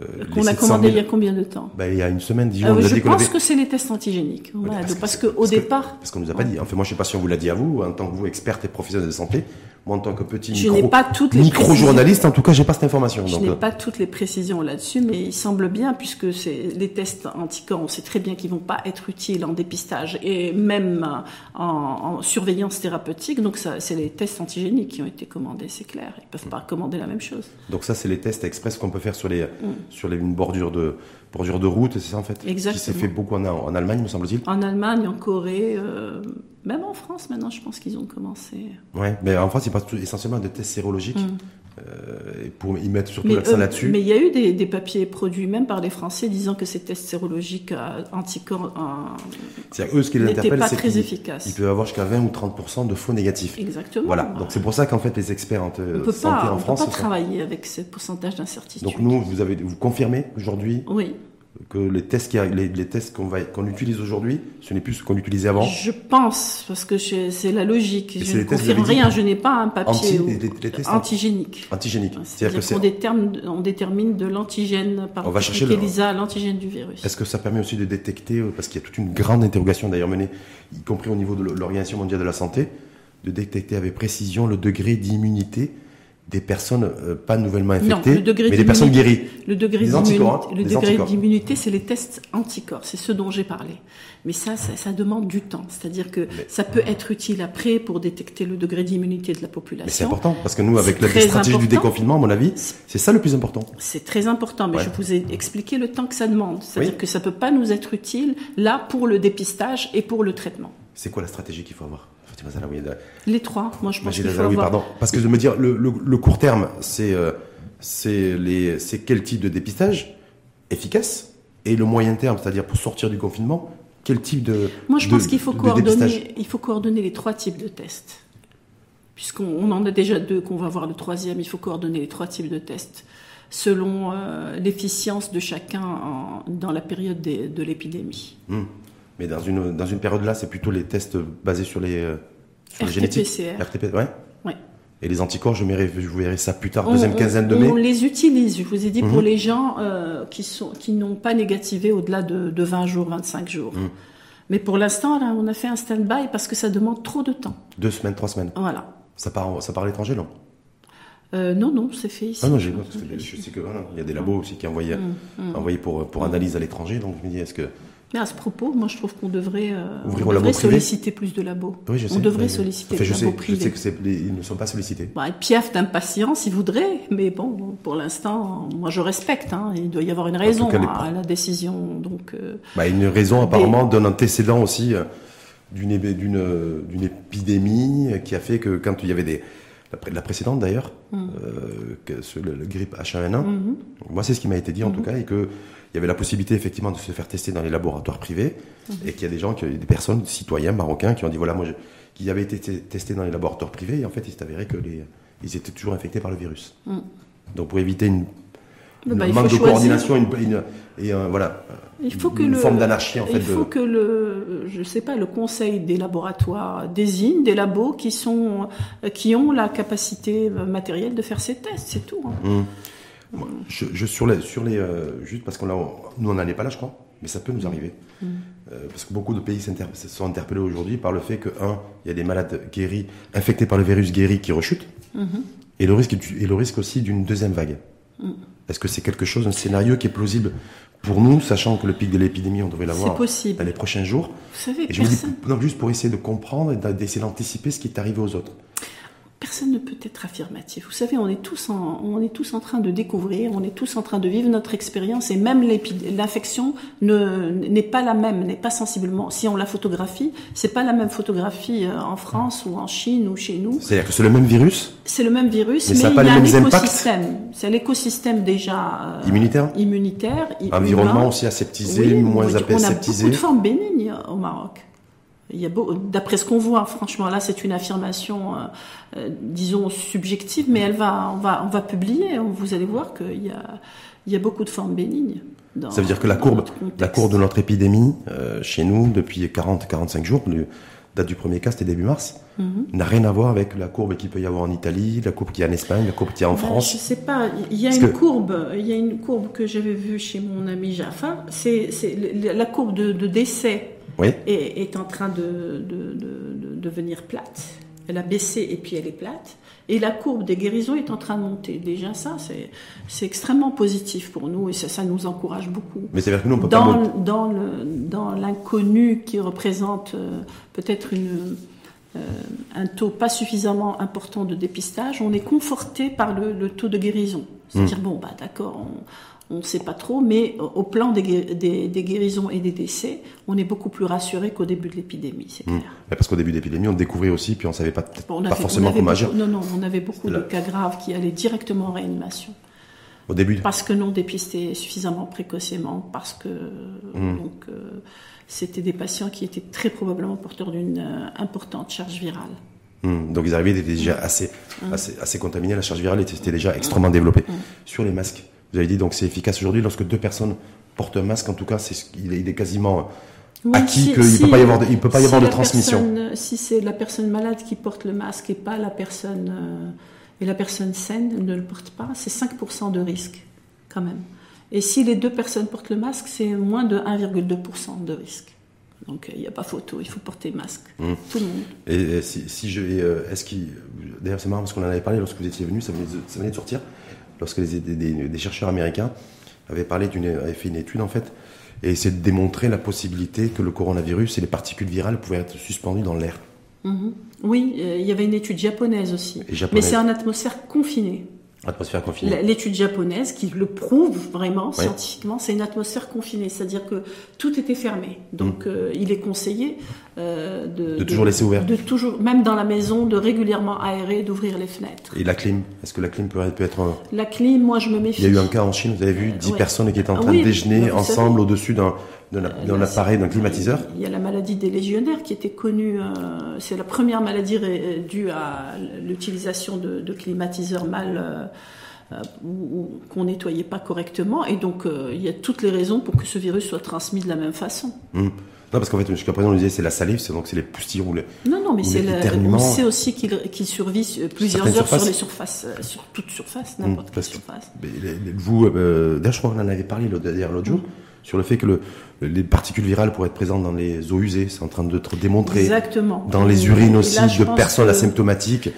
Speaker 2: euh, qu'on a commandé il y a combien de temps
Speaker 1: ben, Il y a une semaine,
Speaker 2: disons. je pense que c'est les tests antigéniques. parce, qu'au départ.
Speaker 1: parce qu'on nous a pas dit. Enfin, moi, je sais pas si on vous l'a dit à vous, en tant que vous, experte et professionnel de santé. Moi, en tant que petit
Speaker 2: je micro, pas toutes les
Speaker 1: micro-journaliste, en tout cas, j'ai pas cette information.
Speaker 2: Je n'ai euh. pas toutes les précisions là-dessus, mais il semble bien, puisque c'est les tests anticorps, on sait très bien qu'ils vont pas être utiles en dépistage et même en, surveillance thérapeutique. Donc, c'est les tests antigéniques qui ont été commandés, c'est clair. Ils peuvent pas commander la même chose.
Speaker 1: Donc, ça, c'est les tests express qu'on peut faire sur les, mm. sur les, une bordure de, bordure de route, c'est ça, en fait?
Speaker 2: Exactement.
Speaker 1: Qui s'est fait beaucoup en, en Allemagne, me semble-t-il.
Speaker 2: En Allemagne, en Corée, euh, même en France, maintenant, je pense qu'ils ont commencé.
Speaker 1: Ouais, mais en France, ils passent essentiellement des tests sérologiques. Mm. euh, pour y mettre surtout l'accent
Speaker 2: euh,
Speaker 1: là-dessus.
Speaker 2: Mais il y a eu des, des, papiers produits même par les Français disant que ces tests sérologiques euh, anticorps
Speaker 1: eux, ce qui les interpelle,
Speaker 2: c'est très efficace.
Speaker 1: Il peut avoir jusqu'à 20 ou 30 de faux négatifs.
Speaker 2: Exactement.
Speaker 1: Voilà. Donc c'est pour ça qu'en fait les experts en santé en
Speaker 2: on
Speaker 1: France.
Speaker 2: On peut pas travailler avec ce pourcentage d'incertitude.
Speaker 1: Donc nous, vous avez, vous confirmez aujourd'hui
Speaker 2: Oui
Speaker 1: que les tests, qui, les, les tests qu'on qu'on utilise aujourd'hui, ce n'est plus ce qu'on utilisait avant
Speaker 2: Je pense, parce que c'est la logique. je ne confirme rien, je n'ai pas un papier
Speaker 1: anti, les, les tests
Speaker 2: antigénique.
Speaker 1: Antigénique.
Speaker 2: C'est-à-dire qu'on détermine, on détermine de l'antigène par
Speaker 1: on va chercher
Speaker 2: l'antigène du virus.
Speaker 1: Est-ce que ça permet aussi de détecter, euh, parce qu'il y a toute une grande interrogation d'ailleurs menée, y compris au niveau de l'Organisation mondiale de la santé, de détecter avec précision le degré d'immunité des personnes euh, pas nouvellement infectées, mais des personnes guéries.
Speaker 2: Le degré d'immunité, c'est les tests anticorps, c'est ce dont j'ai parlé. Mais ça, ça, demande du temps. C'est-à-dire que ça peut être utile après pour détecter le degré d'immunité de la population.
Speaker 1: Mais c'est important, parce que nous, avec la stratégie du déconfinement, à mon avis, c'est ça le plus important.
Speaker 2: C'est très important, mais je vous ai expliqué le temps que ça demande. C'est-à-dire que ça peut pas nous être utile là pour le dépistage et pour le traitement.
Speaker 1: C'est quoi la stratégie qu'il faut avoir
Speaker 2: les trois, moi je pense faut
Speaker 1: pardon. Parce que je me dire, le, le, court terme, c'est euh, c'est quel type de dépistage efficace Et le moyen terme, c'est-à-dire pour sortir du confinement, quel type de
Speaker 2: Moi je pense qu'il faut, coordonner, il faut coordonner les trois types de tests. Puisqu'on en a déjà deux, qu'on va voir le troisième, il faut coordonner les trois types de tests selon euh, l'efficience de chacun dans la période de, l'épidémie.
Speaker 1: Hmm. Mais dans une, dans une période là, c'est plutôt les tests basés sur les, euh,
Speaker 2: sur RT-PCR.
Speaker 1: RT, ouais.
Speaker 2: ouais.
Speaker 1: Et les anticorps, je, verrai, je vous verrai ça plus tard, deuxième quinzaine de mai.
Speaker 2: On les utilise, je vous ai dit, pour mhm. les gens euh, qui sont qui n'ont pas négativé au-delà de, de, 20 jours, 25 jours. Mhm. Mais pour l'instant, là, on a fait un stand-by parce que ça demande trop de temps.
Speaker 1: Deux semaines, trois semaines.
Speaker 2: Voilà.
Speaker 1: Ça part, ça part à l'étranger, non?
Speaker 2: Euh, non, non, c'est fait ici.
Speaker 1: Ah non, j'ai je sais que il y a des labos aussi qui envoyaient, mmh, pour, pour analyse à l'étranger, donc je me dis, est-ce que
Speaker 2: mais à ce propos, moi je trouve qu'on devrait, euh, solliciter plus de labos.
Speaker 1: Oui, je sais,
Speaker 2: on devrait solliciter des labos privés.
Speaker 1: Je sais qu'ils ne sont pas sollicités.
Speaker 2: Bah, piaf d'impatience, ils voudraient, mais bon, pour l'instant, moi je respecte. Hein, il doit y avoir une raison à la décision. Donc,
Speaker 1: euh, bah, une raison apparemment d'un antécédent aussi euh, d'une d'une épidémie qui a fait que quand il y avait des la, précédente d'ailleurs, mm. le, grippe H1N1, mm-hmm. moi c'est ce qui m'a été dit en tout cas, et que il y avait la possibilité effectivement de se faire tester dans les laboratoires privés et qu'il y a des gens, des personnes, citoyens marocains, qui ont dit voilà, moi, qui avaient été testés dans les laboratoires privés et en fait, il s'est avéré que les, ils étaient toujours infectés par le virus. Mhm. Donc, pour éviter une,
Speaker 2: bah,
Speaker 1: manque de coordination une, et voilà,
Speaker 2: il faut
Speaker 1: une
Speaker 2: que
Speaker 1: forme d'anarchie en fait.
Speaker 2: Il faut que le, je sais pas, le conseil des laboratoires désigne des labos qui sont, qui ont la capacité matérielle de faire ces tests, c'est tout. Hein.
Speaker 1: Je, sur les, sur les euh, juste parce qu'on nous on n'en est pas là, je crois, mais ça peut nous arriver. Mm. Euh, parce que beaucoup de pays se sont interpellés aujourd'hui par le fait que un, il y a des malades guéris, infectés par le virus guéri qui rechutent, mm-hmm. et le risque et le risque aussi d'une deuxième vague. Mm. Est-ce que c'est quelque chose, un scénario qui est plausible pour nous, sachant que le pic de l'épidémie, on devrait l'avoir dans les prochains jours
Speaker 2: Vous savez,
Speaker 1: et je me dis, non, juste pour essayer de comprendre et d'essayer d'anticiper ce qui est arrivé aux autres
Speaker 2: personne ne peut être affirmatif. Vous savez, on est tous en, on est tous en train de découvrir, on est tous en train de vivre notre expérience et même l'infection n'est pas la même, n'est pas sensiblement. Si on la photographie, c'est pas la même photographie euh, en France ou en Chine ou chez nous.
Speaker 1: C'est-à-dire que c'est le même virus?
Speaker 2: C'est le même virus, mais, il y a un écosystème. C'est l'écosystème déjà
Speaker 1: euh, immunitaire?
Speaker 2: Immunitaire.
Speaker 1: Environnement aussi aseptisé, moins aseptisé.
Speaker 2: On a beaucoup de formes bénignes au Maroc. D'après ce qu'on voit, franchement, là, c'est une affirmation, euh, euh, disons, subjective, mais elle va, on va, on va publier. Vous allez voir qu'il y a, il y a beaucoup de formes bénignes.
Speaker 1: Ça veut dire que la courbe, la courbe de notre épidémie, euh, chez nous, depuis 40-45 jours, le, date du premier cas, c'était début mars, mhm. n'a rien à voir avec la courbe qu'il peut y avoir en Italie, la courbe qu'il y a en Espagne, la courbe qu'il y a en ben, France.
Speaker 2: Je sais pas. Il y a une courbe. Il y a une courbe que j'avais vue chez mon ami Jaffa. C'est la courbe de, de décès est, en train de, de, devenir plate. Elle a baissé et puis elle est plate. Et la courbe des guérisons est en train de monter. Déjà, ça, c'est extrêmement positif pour nous et ça, ça nous encourage beaucoup.
Speaker 1: Mais c'est que nous, on peut
Speaker 2: dans, pas... Dans, l'inconnu qui représente euh, peut-être une, euh, un taux pas suffisamment important de dépistage, on est conforté par le, taux de guérison. C'est-à-dire, hmm. bon, bah d'accord, on ne sait pas trop, mais au plan des, guérisons et des décès, on est beaucoup plus rassuré qu'au début de l'épidémie, c'est
Speaker 1: mmh.
Speaker 2: clair.
Speaker 1: Parce qu'au début de l'épidémie, on découvrait aussi, puis on ne savait pas, pas forcément comment agir.
Speaker 2: Non, non, on avait beaucoup de cas graves qui allaient directement en réanimation.
Speaker 1: Au début
Speaker 2: Parce que non dépistés suffisamment précocement, parce que mmh. donc, euh, c'était des patients qui étaient très probablement porteurs d'une euh, importante charge virale.
Speaker 1: Mmh. Donc ils arrivaient, ils étaient déjà assez, assez, assez, contaminés, la charge virale était déjà extrêmement développée. Sur les masques, vous avez dit donc c'est efficace aujourd'hui lorsque deux personnes portent un masque. En tout cas, c'est il, est, quasiment acquis qu'il ne peut pas y avoir de, il peut pas y avoir de transmission.
Speaker 2: si c'est la personne malade qui porte le masque et pas la personne euh, et la personne saine ne le porte pas, c'est 5% de risque quand même. Et si les deux personnes portent le masque, c'est moins de 1,2% de risque. Donc il n'y a pas photo, il faut porter masque. Mmh. Tout le monde.
Speaker 1: Et, si, si, je, euh, est-ce qu'il, d'ailleurs c'est marrant parce qu'on en avait parlé lorsque vous étiez venu, ça venait, ça venait de sortir lorsque les, des, chercheurs américains avaient, parlé d'une, avaient fait une étude en fait, et essayaient de démontrer la possibilité que le coronavirus et les particules virales pouvaient être suspendues dans l'air.
Speaker 2: Mhm. Oui, euh, il y avait une étude japonaise aussi. Mais c'est en atmosphère confinée.
Speaker 1: Atmosphère confinée.
Speaker 2: L'étude japonaise qui le prouve vraiment scientifiquement, c'est une atmosphère confinée, c'est-à-dire que tout était fermé. Donc mm. euh, il est conseillé
Speaker 1: euh, de, de, toujours laisser ouvert.
Speaker 2: De toujours, même dans la maison, de régulièrement aérer, d'ouvrir les fenêtres.
Speaker 1: Et la clim Est-ce que la clim peut, peut être
Speaker 2: La clim, moi je me méfie.
Speaker 1: Il y a eu un cas en Chine, vous avez vu, 10 personnes qui étaient en train de déjeuner ensemble au-dessus d'un d'un appareil, d'un climatiseur
Speaker 2: Il y a la maladie des légionnaires qui était connue, euh, c'est la première maladie due à l'utilisation de, de, climatiseurs mal euh, euh, ou, qu'on nettoyait pas correctement. Et donc il y a toutes les raisons pour que ce virus soit transmis de la même façon.
Speaker 1: Hum. Non, parce qu'en fait, jusqu'à présent, on disait c'est la salive, c'est donc c'est les pustillons ou les.
Speaker 2: Non, non, mais c'est on sait aussi qu'il survit plusieurs heures sur les surfaces, sur toute surface, hum, n'importe quelle surface.
Speaker 1: vous, d'ailleurs, je crois qu'on en avait parlé l'autre jour. Hum sur le fait que les particules virales pourraient être présentes dans les eaux usées. C'est en train d'être démontré.
Speaker 2: Exactement.
Speaker 1: Dans les urines aussi de personnes asymptomatiques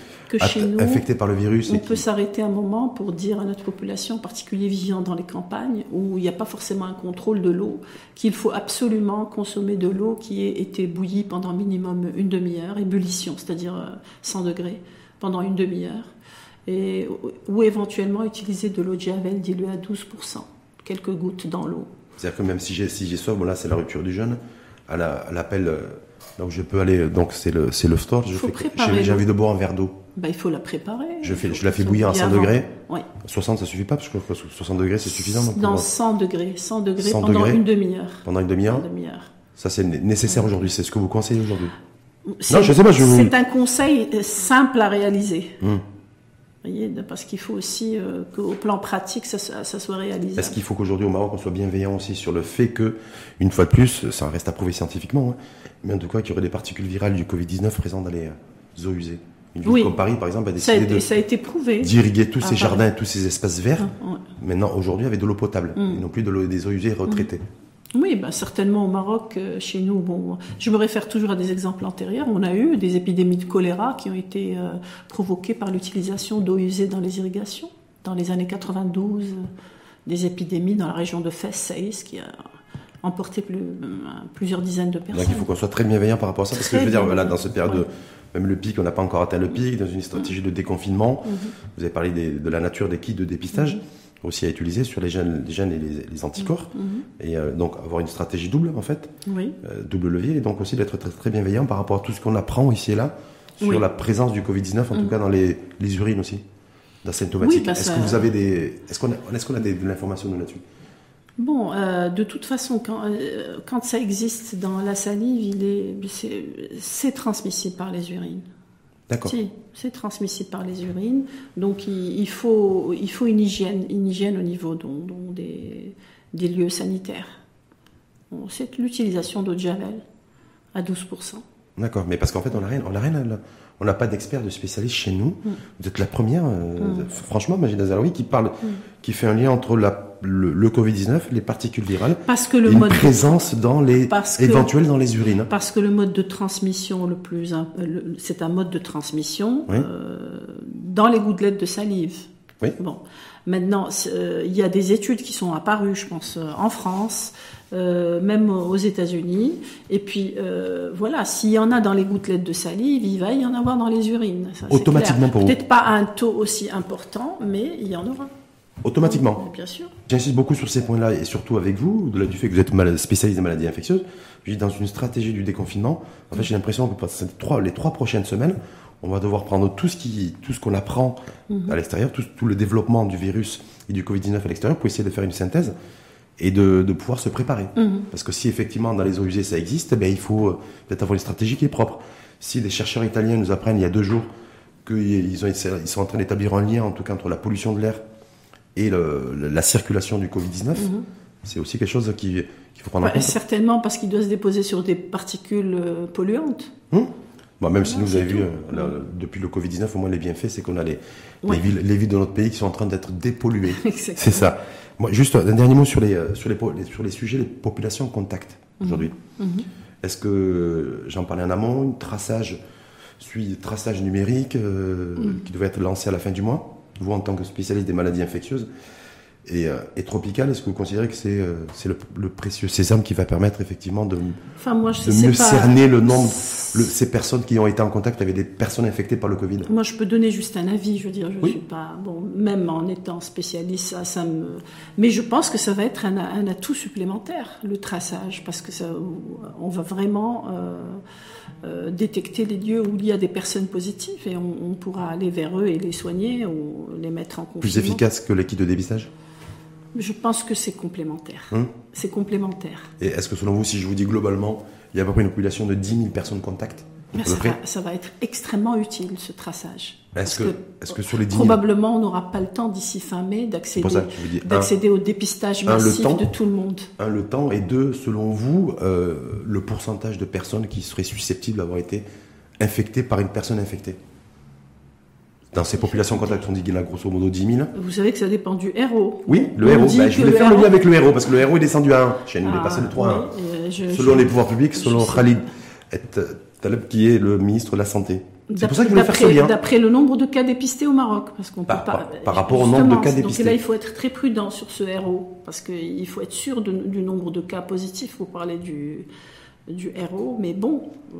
Speaker 1: infectées par le virus.
Speaker 2: On peut s'arrêter un moment pour dire à notre population, en particulier vivant dans les campagnes, où il n'y a pas forcément un contrôle de l'eau, qu'il faut absolument consommer de l'eau qui ait été bouillie pendant minimum une demi-heure, ébullition, c'est-à-dire 100 euh, degrés, pendant une demi-heure, et, ou éventuellement utiliser de l'eau de javel diluée à 12%, quelques gouttes dans l'eau.
Speaker 1: C'est-à-dire que même si j'ai si soif, bon là c'est la rupture du jeûne, à l'appel, euh, donc je peux aller, donc c'est le c'est le store, je fais, j'ai envie de boire un verre d'eau.
Speaker 2: Bah, il faut la préparer.
Speaker 1: Je, fais, je la fais bouillir à 100 degrés. Oui. 60, ça suffit pas, parce que 60 degrés, c'est suffisant.
Speaker 2: Non, 100 degrés. 100 degrés pendant une demi-heure.
Speaker 1: Pendant une demi-heure demi Ça, c'est nécessaire aujourd'hui. C'est ce que vous conseillez aujourd'hui Non, je sais pas. Je
Speaker 2: C'est un conseil euh, simple à réaliser. Hum parce qu'il faut aussi euh, qu'au plan pratique, ça, soit réalisé.
Speaker 1: Est-ce qu'il faut qu'aujourd'hui au Maroc, on soit bienveillant aussi sur le fait que, une fois de plus, ça reste à prouver scientifiquement, hein, mais en tout cas qu'il y aurait des particules virales du Covid-19 présentes dans les euh, eaux usées une ville comme Paris, par exemple, a décidé
Speaker 2: de, ça a été prouvé.
Speaker 1: d'irriguer tous ces jardins, tous ces espaces verts, ah, maintenant, aujourd'hui, avec de l'eau potable, mm. et non plus de l'eau, des eaux usées retraitées. Mm.
Speaker 2: Oui, ben certainement au Maroc, euh, chez nous, bon, je me réfère toujours à des exemples antérieurs. On a eu des épidémies de choléra qui ont été euh, provoquées par l'utilisation d'eau usée dans les irrigations. Dans les années 92, euh, des épidémies dans la région de Fès, qui a emporté plus, plusieurs dizaines de personnes.
Speaker 1: Donc il faut qu'on soit très bienveillant par rapport à ça, parce que je veux dire, voilà, dans cette période de même le pic, on n'a pas encore atteint le pic, dans une stratégie de déconfinement. Mhm. Vous avez parlé de la nature des kits de dépistage. Mhm aussi à utiliser sur les jeunes, les jeunes et les, anticorps. Mm-hmm. Mm-hmm. Et euh, donc avoir une stratégie double en fait, oui. Euh, double levier, et donc aussi d'être très, très bienveillant par rapport à tout ce qu'on apprend ici et là sur la présence du Covid-19, en tout mm-hmm. cas dans les, les urines aussi, d'asymptomatiques. Oui, est-ce que vous avez des, est-ce qu'on a, est-ce qu'on a des, de l'information là-dessus?
Speaker 2: Bon, euh, de toute façon, quand, quand ça existe dans la salive, il est, c'est transmissible par les urines.
Speaker 1: D'accord.
Speaker 2: Si, c'est transmissible par les urines. Donc il, faut, il faut une hygiène, une hygiène au niveau des, des, lieux sanitaires. c'est l'utilisation d'eau de javel à 12%.
Speaker 1: D'accord, mais parce qu'en fait, on n'a rien, on n'a pas d'expert, de spécialiste chez nous. Mm. Vous êtes la première, euh, mm. franchement, Magida Zaroui, qui parle, mm. qui fait un lien entre la le, Covid-19, les particules virales,
Speaker 2: parce que le
Speaker 1: une présence dans les éventuelle dans les urines.
Speaker 2: Parce que le mode de transmission le plus, c'est un mode de transmission euh, dans les gouttelettes de salive.
Speaker 1: Oui.
Speaker 2: Bon, maintenant euh, il y a des études qui sont apparues, je pense, euh, en France. même aux États-Unis. Et puis voilà, s'il y en a dans les gouttelettes de salive, il va y en avoir dans les urines.
Speaker 1: Automatiquement pour vous.
Speaker 2: Peut-être pas un taux aussi important, mais il y en aura.
Speaker 1: Automatiquement.
Speaker 2: Bien sûr.
Speaker 1: J'insiste beaucoup sur ces points-là et surtout avec vous, au-delà du fait que vous êtes mal- spécialiste des maladies infectieuses. Je dis, dans une stratégie du déconfinement, en fait, j'ai l'impression que pendant ces trois, les trois prochaines semaines, on va devoir prendre tout ce qui, tout ce qu'on apprend à l'extérieur, tout, tout le développement du virus et du Covid-19 à l'extérieur pour essayer de faire une synthèse et de, de pouvoir se préparer. Parce que si effectivement dans les eaux usées ça existe, ben, il faut euh, peut-être avoir une stratégie qui est propre. Si les chercheurs italiens nous apprennent il y a deux jours qu'ils ont- ils sont en train d'établir un lien en tout cas entre la pollution de l'air et le- la circulation du Covid-19, c'est aussi quelque chose qui- qu'il faut prendre en
Speaker 2: Ouais,
Speaker 1: compte.
Speaker 2: certainement parce qu'il doit se déposer sur des particules euh, polluantes.
Speaker 1: Hum Bon, même si nous, vous avez vu,
Speaker 2: tout.
Speaker 1: euh, là, depuis le Covid-19, au moins les bienfaits, c'est qu'on a les,
Speaker 2: Ouais.
Speaker 1: les, villes, les villes de notre pays qui sont en train d'être dépolluées. C'est ça. Moi, juste un dernier mot sur les, euh, sur les, les- sur les sujets des populations contact aujourd'hui.
Speaker 2: Mhm.
Speaker 1: Est-ce que, j'en parlais en amont, traçage, traçage numérique euh,
Speaker 2: Mhm.
Speaker 1: qui devait être lancé à la fin du mois Vous, en tant que spécialiste des maladies infectieuses et, euh, et tropicales, est-ce que vous considérez que c'est euh, c'est le, le précieux sésame qui va permettre effectivement de,
Speaker 2: Enfin, moi, je
Speaker 1: de
Speaker 2: sais
Speaker 1: mieux
Speaker 2: pas.
Speaker 1: cerner le nombre, le- ces personnes qui ont été en contact avec des personnes infectées par le Covid?
Speaker 2: Moi, je peux donner juste un avis. Je veux dire, je
Speaker 1: Oui.
Speaker 2: suis pas bon, même en étant spécialiste, ça, ça me. Mais je pense que ça va être un, un atout supplémentaire, le traçage, parce que ça, on va vraiment euh, euh, détecter les lieux où il y a des personnes positives et on, on pourra aller vers eux et les soigner ou les mettre en confinement.
Speaker 1: Plus efficace que les kits de dépistage?
Speaker 2: Je pense que c'est complémentaire.
Speaker 1: Hum.
Speaker 2: c'est complémentaire.
Speaker 1: Et est-ce que selon vous, si je vous dis globalement, il y a à peu près une population de 10 000 personnes contact?
Speaker 2: Ça, va, ça va être extrêmement utile, ce traçage.
Speaker 1: Est-ce que, sur les 10 000,
Speaker 2: Probablement, on n'aura pas le temps d'ici fin mai d'accéder au dépistage
Speaker 1: un,
Speaker 2: massif
Speaker 1: temps.
Speaker 2: de tout le monde.
Speaker 1: un, le temps, et deux, selon vous, euh, le pourcentage de personnes qui seraient susceptibles d'avoir été infectées par une personne infectée? Dans ces populations contact, on dit qu'il y en a grosso modo 10 000.
Speaker 2: Vous savez que ça dépend du héros.
Speaker 1: Oui, le héros.
Speaker 2: dit
Speaker 1: Ben, je voulais faire le lien avec le héros, parce que le héros est descendu à 1. Chez nous, il est
Speaker 2: Ah,
Speaker 1: passé de 3 à 1.
Speaker 2: oui, euh, je-
Speaker 1: Selon
Speaker 2: je-
Speaker 1: les pouvoirs publics, selon. Khalid Taleb, qui est le ministre de la Santé. C'est pour ça que je voulais faire ce
Speaker 2: D'après-
Speaker 1: lien.
Speaker 2: D'après le nombre de cas dépistés au Maroc, parce qu'on peut
Speaker 1: Par-
Speaker 2: pas.
Speaker 1: par- par rapport au nombre de cas
Speaker 2: Donc
Speaker 1: dépistés.
Speaker 2: là, il faut être très prudent sur ce RO, parce qu'il faut être sûr de- du nombre de cas positifs. Vous parlez du du RO, mais bon, euh,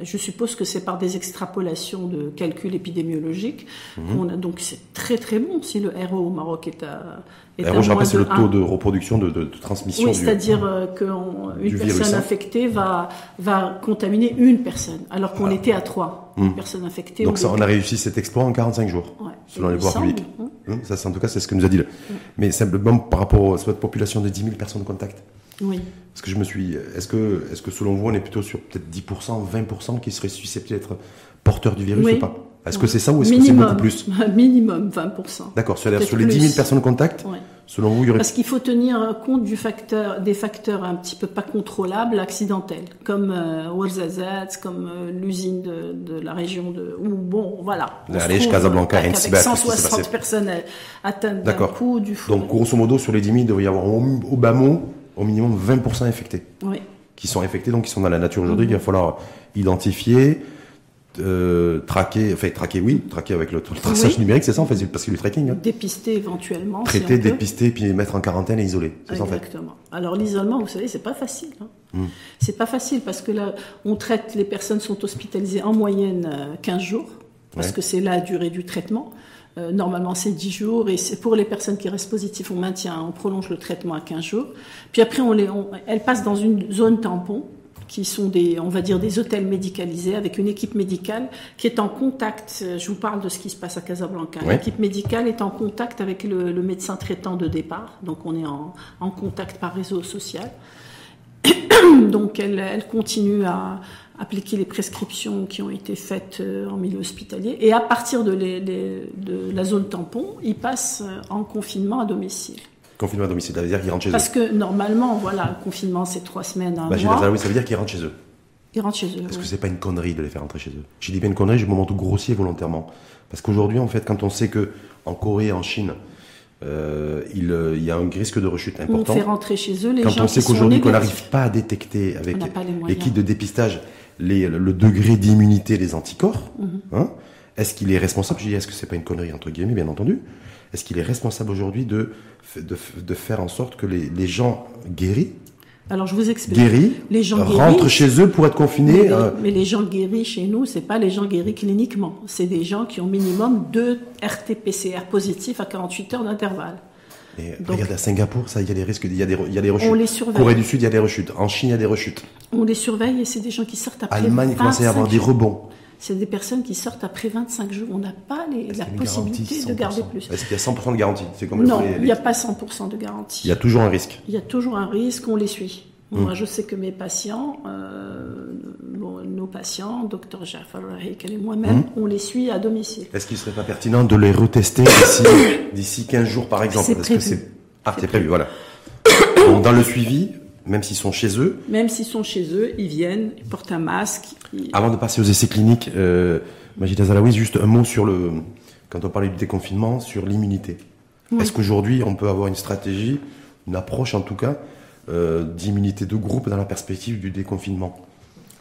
Speaker 2: je suppose que c'est par des extrapolations de calculs épidémiologiques.
Speaker 1: Mhm.
Speaker 2: qu'on a- donc c'est très très bon si le RO au Maroc est à, est à
Speaker 1: RO, je rappelle, c'est
Speaker 2: de
Speaker 1: le
Speaker 2: 1.
Speaker 1: taux de reproduction, de, de- de transmission
Speaker 2: Oui, c'est-à-dire euh, qu'une personne
Speaker 1: virus, hein.
Speaker 2: infectée va, va contaminer une personne, alors qu'on était à trois
Speaker 1: Hmm.
Speaker 2: personnes infectées.
Speaker 1: Donc ça, on a réussi cet exploit en 45 jours,
Speaker 2: Ouais,
Speaker 1: selon les pouvoirs publics. Hum, Ça, c'est en tout cas, c'est ce que nous a dit. Le... Mais simplement par rapport à cette population de 10 000 personnes contact.
Speaker 2: Oui.
Speaker 1: Est-ce que je me suis, est-ce que, est-ce que selon vous, on est plutôt sur peut-être 10%, 20% qui seraient susceptibles d'être porteurs du virus
Speaker 2: Oui.
Speaker 1: ou pas? Est-ce que c'est ça ou est-ce que c'est beaucoup plus?
Speaker 2: Minimum 20%.
Speaker 1: D'accord. C'est-à-dire sur les 10 000
Speaker 2: plus.
Speaker 1: personnes contact,
Speaker 2: Ouais.
Speaker 1: selon vous, il y aurait
Speaker 2: Parce qu'il faut tenir compte du facteur, des facteurs un petit peu pas contrôlables, accidentels, comme euh, Ouarzazate, comme euh, l'usine de, de la région de... Où, bon, voilà. On
Speaker 1: La
Speaker 2: se
Speaker 1: Ariège,
Speaker 2: trouve,
Speaker 1: Casablanca,
Speaker 2: avec
Speaker 1: s'est
Speaker 2: 160
Speaker 1: passé
Speaker 2: personnes atteintes d'un
Speaker 1: D'accord.
Speaker 2: coup du fou.
Speaker 1: Donc, grosso modo, sur les 10 000, il devrait y avoir au, au bas mot, au minimum 20% infectés.
Speaker 2: Oui.
Speaker 1: Qui sont infectés, donc qui sont dans la nature aujourd'hui,
Speaker 2: Mhm.
Speaker 1: qu'il va falloir identifier, euh, traquer, enfin, traquer, oui, traquer avec le, le traçage
Speaker 2: Oui.
Speaker 1: numérique, c'est ça, en fait, parce que le tracking, hein.
Speaker 2: Dépister éventuellement.
Speaker 1: Traiter, dépister, puis mettre en quarantaine et isoler. C'est ça, en fait.
Speaker 2: Exactement. Alors l'isolement, vous savez, c'est pas facile. hein.
Speaker 1: Mm.
Speaker 2: C'est pas facile parce que là, on traite, les personnes sont hospitalisées en moyenne euh, 15 jours, parce
Speaker 1: Ouais.
Speaker 2: que c'est la durée du traitement. Euh, normalement, c'est 10 jours, et c'est pour les personnes qui restent positives, on maintient, on prolonge le traitement à 15 jours. Puis après, on les, on- elles passent dans une zone tampon, qui sont des, on va dire, des hôtels médicalisés avec une équipe médicale qui est en contact. euh, Je vous parle de ce qui se passe à Casablanca.
Speaker 1: Ouais.
Speaker 2: L'équipe médicale est en contact avec le, le médecin traitant de départ, donc on est en, en contact par réseau social. donc elle, elle continue à appliquer les prescriptions qui ont été faites euh, en milieu hospitalier. Et à partir de, les- les- de la zone tampon, ils passent euh, en confinement à domicile.
Speaker 1: Confinement à domicile, ça veut dire qu'ils rentrent chez
Speaker 2: Parce
Speaker 1: eux.
Speaker 2: que normalement, voilà, le confinement c'est trois semaines, un
Speaker 1: Bah,
Speaker 2: mois.
Speaker 1: oui, ça veut dire qu'ils rentrent chez eux.
Speaker 2: Ils rentrent chez eux.
Speaker 1: Est-ce que
Speaker 2: oui.
Speaker 1: c'est pas une connerie de les faire rentrer chez eux Je dis bien une connerie, je me montre grossier volontairement. Parce qu'aujourd'hui, en fait, quand on sait que en Corée, en Chine, euh, il, il y a un risque de rechute
Speaker 2: On
Speaker 1: important.
Speaker 2: fait rentrer chez eux les
Speaker 1: Quand
Speaker 2: gens
Speaker 1: on sait qu'aujourd'hui qu'on n'arrive pas à détecter avec
Speaker 2: On les
Speaker 1: kits de dépistage les- le degré d'immunité des anticorps,
Speaker 2: Mhm.
Speaker 1: hein, est-ce qu'il est responsable Je dis, est-ce que c'est pas une connerie entre guillemets, bien entendu Est-ce qu'il est responsable aujourd'hui de, de, de faire en sorte que les, les gens guéris
Speaker 2: Alors je vous explique.
Speaker 1: Guéris,
Speaker 2: les gens
Speaker 1: rentrent
Speaker 2: guéris,
Speaker 1: chez eux pour être confinés.
Speaker 2: mais,
Speaker 1: euh,
Speaker 2: mais les gens guéris chez nous, c'est pas les gens guéris cliniquement. C'est des gens qui ont minimum deux RT-PCR positifs à 48 heures d'intervalle.
Speaker 1: Et
Speaker 2: donc-
Speaker 1: regarde à Singapour, ça, il y a des risques, il y a des, il y a des rechutes.
Speaker 2: On les surveille.
Speaker 1: Corée du Sud, il y a des rechutes. En Chine, il y a des rechutes.
Speaker 2: On les surveille et c'est des gens qui sortent après
Speaker 1: Allemagne, il commence à avoir
Speaker 2: 25
Speaker 1: des rebonds.
Speaker 2: C'est des personnes qui sortent après 25 jours. On n'a pas les- la possibilité de
Speaker 1: 100%?
Speaker 2: garder plus.
Speaker 1: Est-ce qu'il y a 100% de garantie comme
Speaker 2: Non, il n'y a pas 100% de garantie.
Speaker 1: il y a toujours un risque.
Speaker 2: Il y a toujours un risque, on les suit. Moi, je sais que mes patients, euh, bon, nos patients, Dr Jafar Rahik et moi-même,
Speaker 1: Hum.
Speaker 2: on les suit à domicile.
Speaker 1: Est-ce qu'il serait pas pertinent de les retester d'ici, d'ici 15 jours, par exemple?
Speaker 2: C'est
Speaker 1: Parce que
Speaker 2: prévu.
Speaker 1: c'est- Ah, c'est prévu, voilà. Donc, dans le suivi, même s'ils sont chez eux,
Speaker 2: Même s'ils sont chez eux, ils viennent, ils portent un masque. ils-
Speaker 1: avant de passer aux essais cliniques, euh, Majid Azalaoui, juste un mot sur le, quand on parlait du déconfinement, sur l'immunité.
Speaker 2: Oui.
Speaker 1: Est-ce qu'aujourd'hui, on peut avoir une stratégie, une approche en tout cas, d'immunité de groupe dans la perspective du déconfinement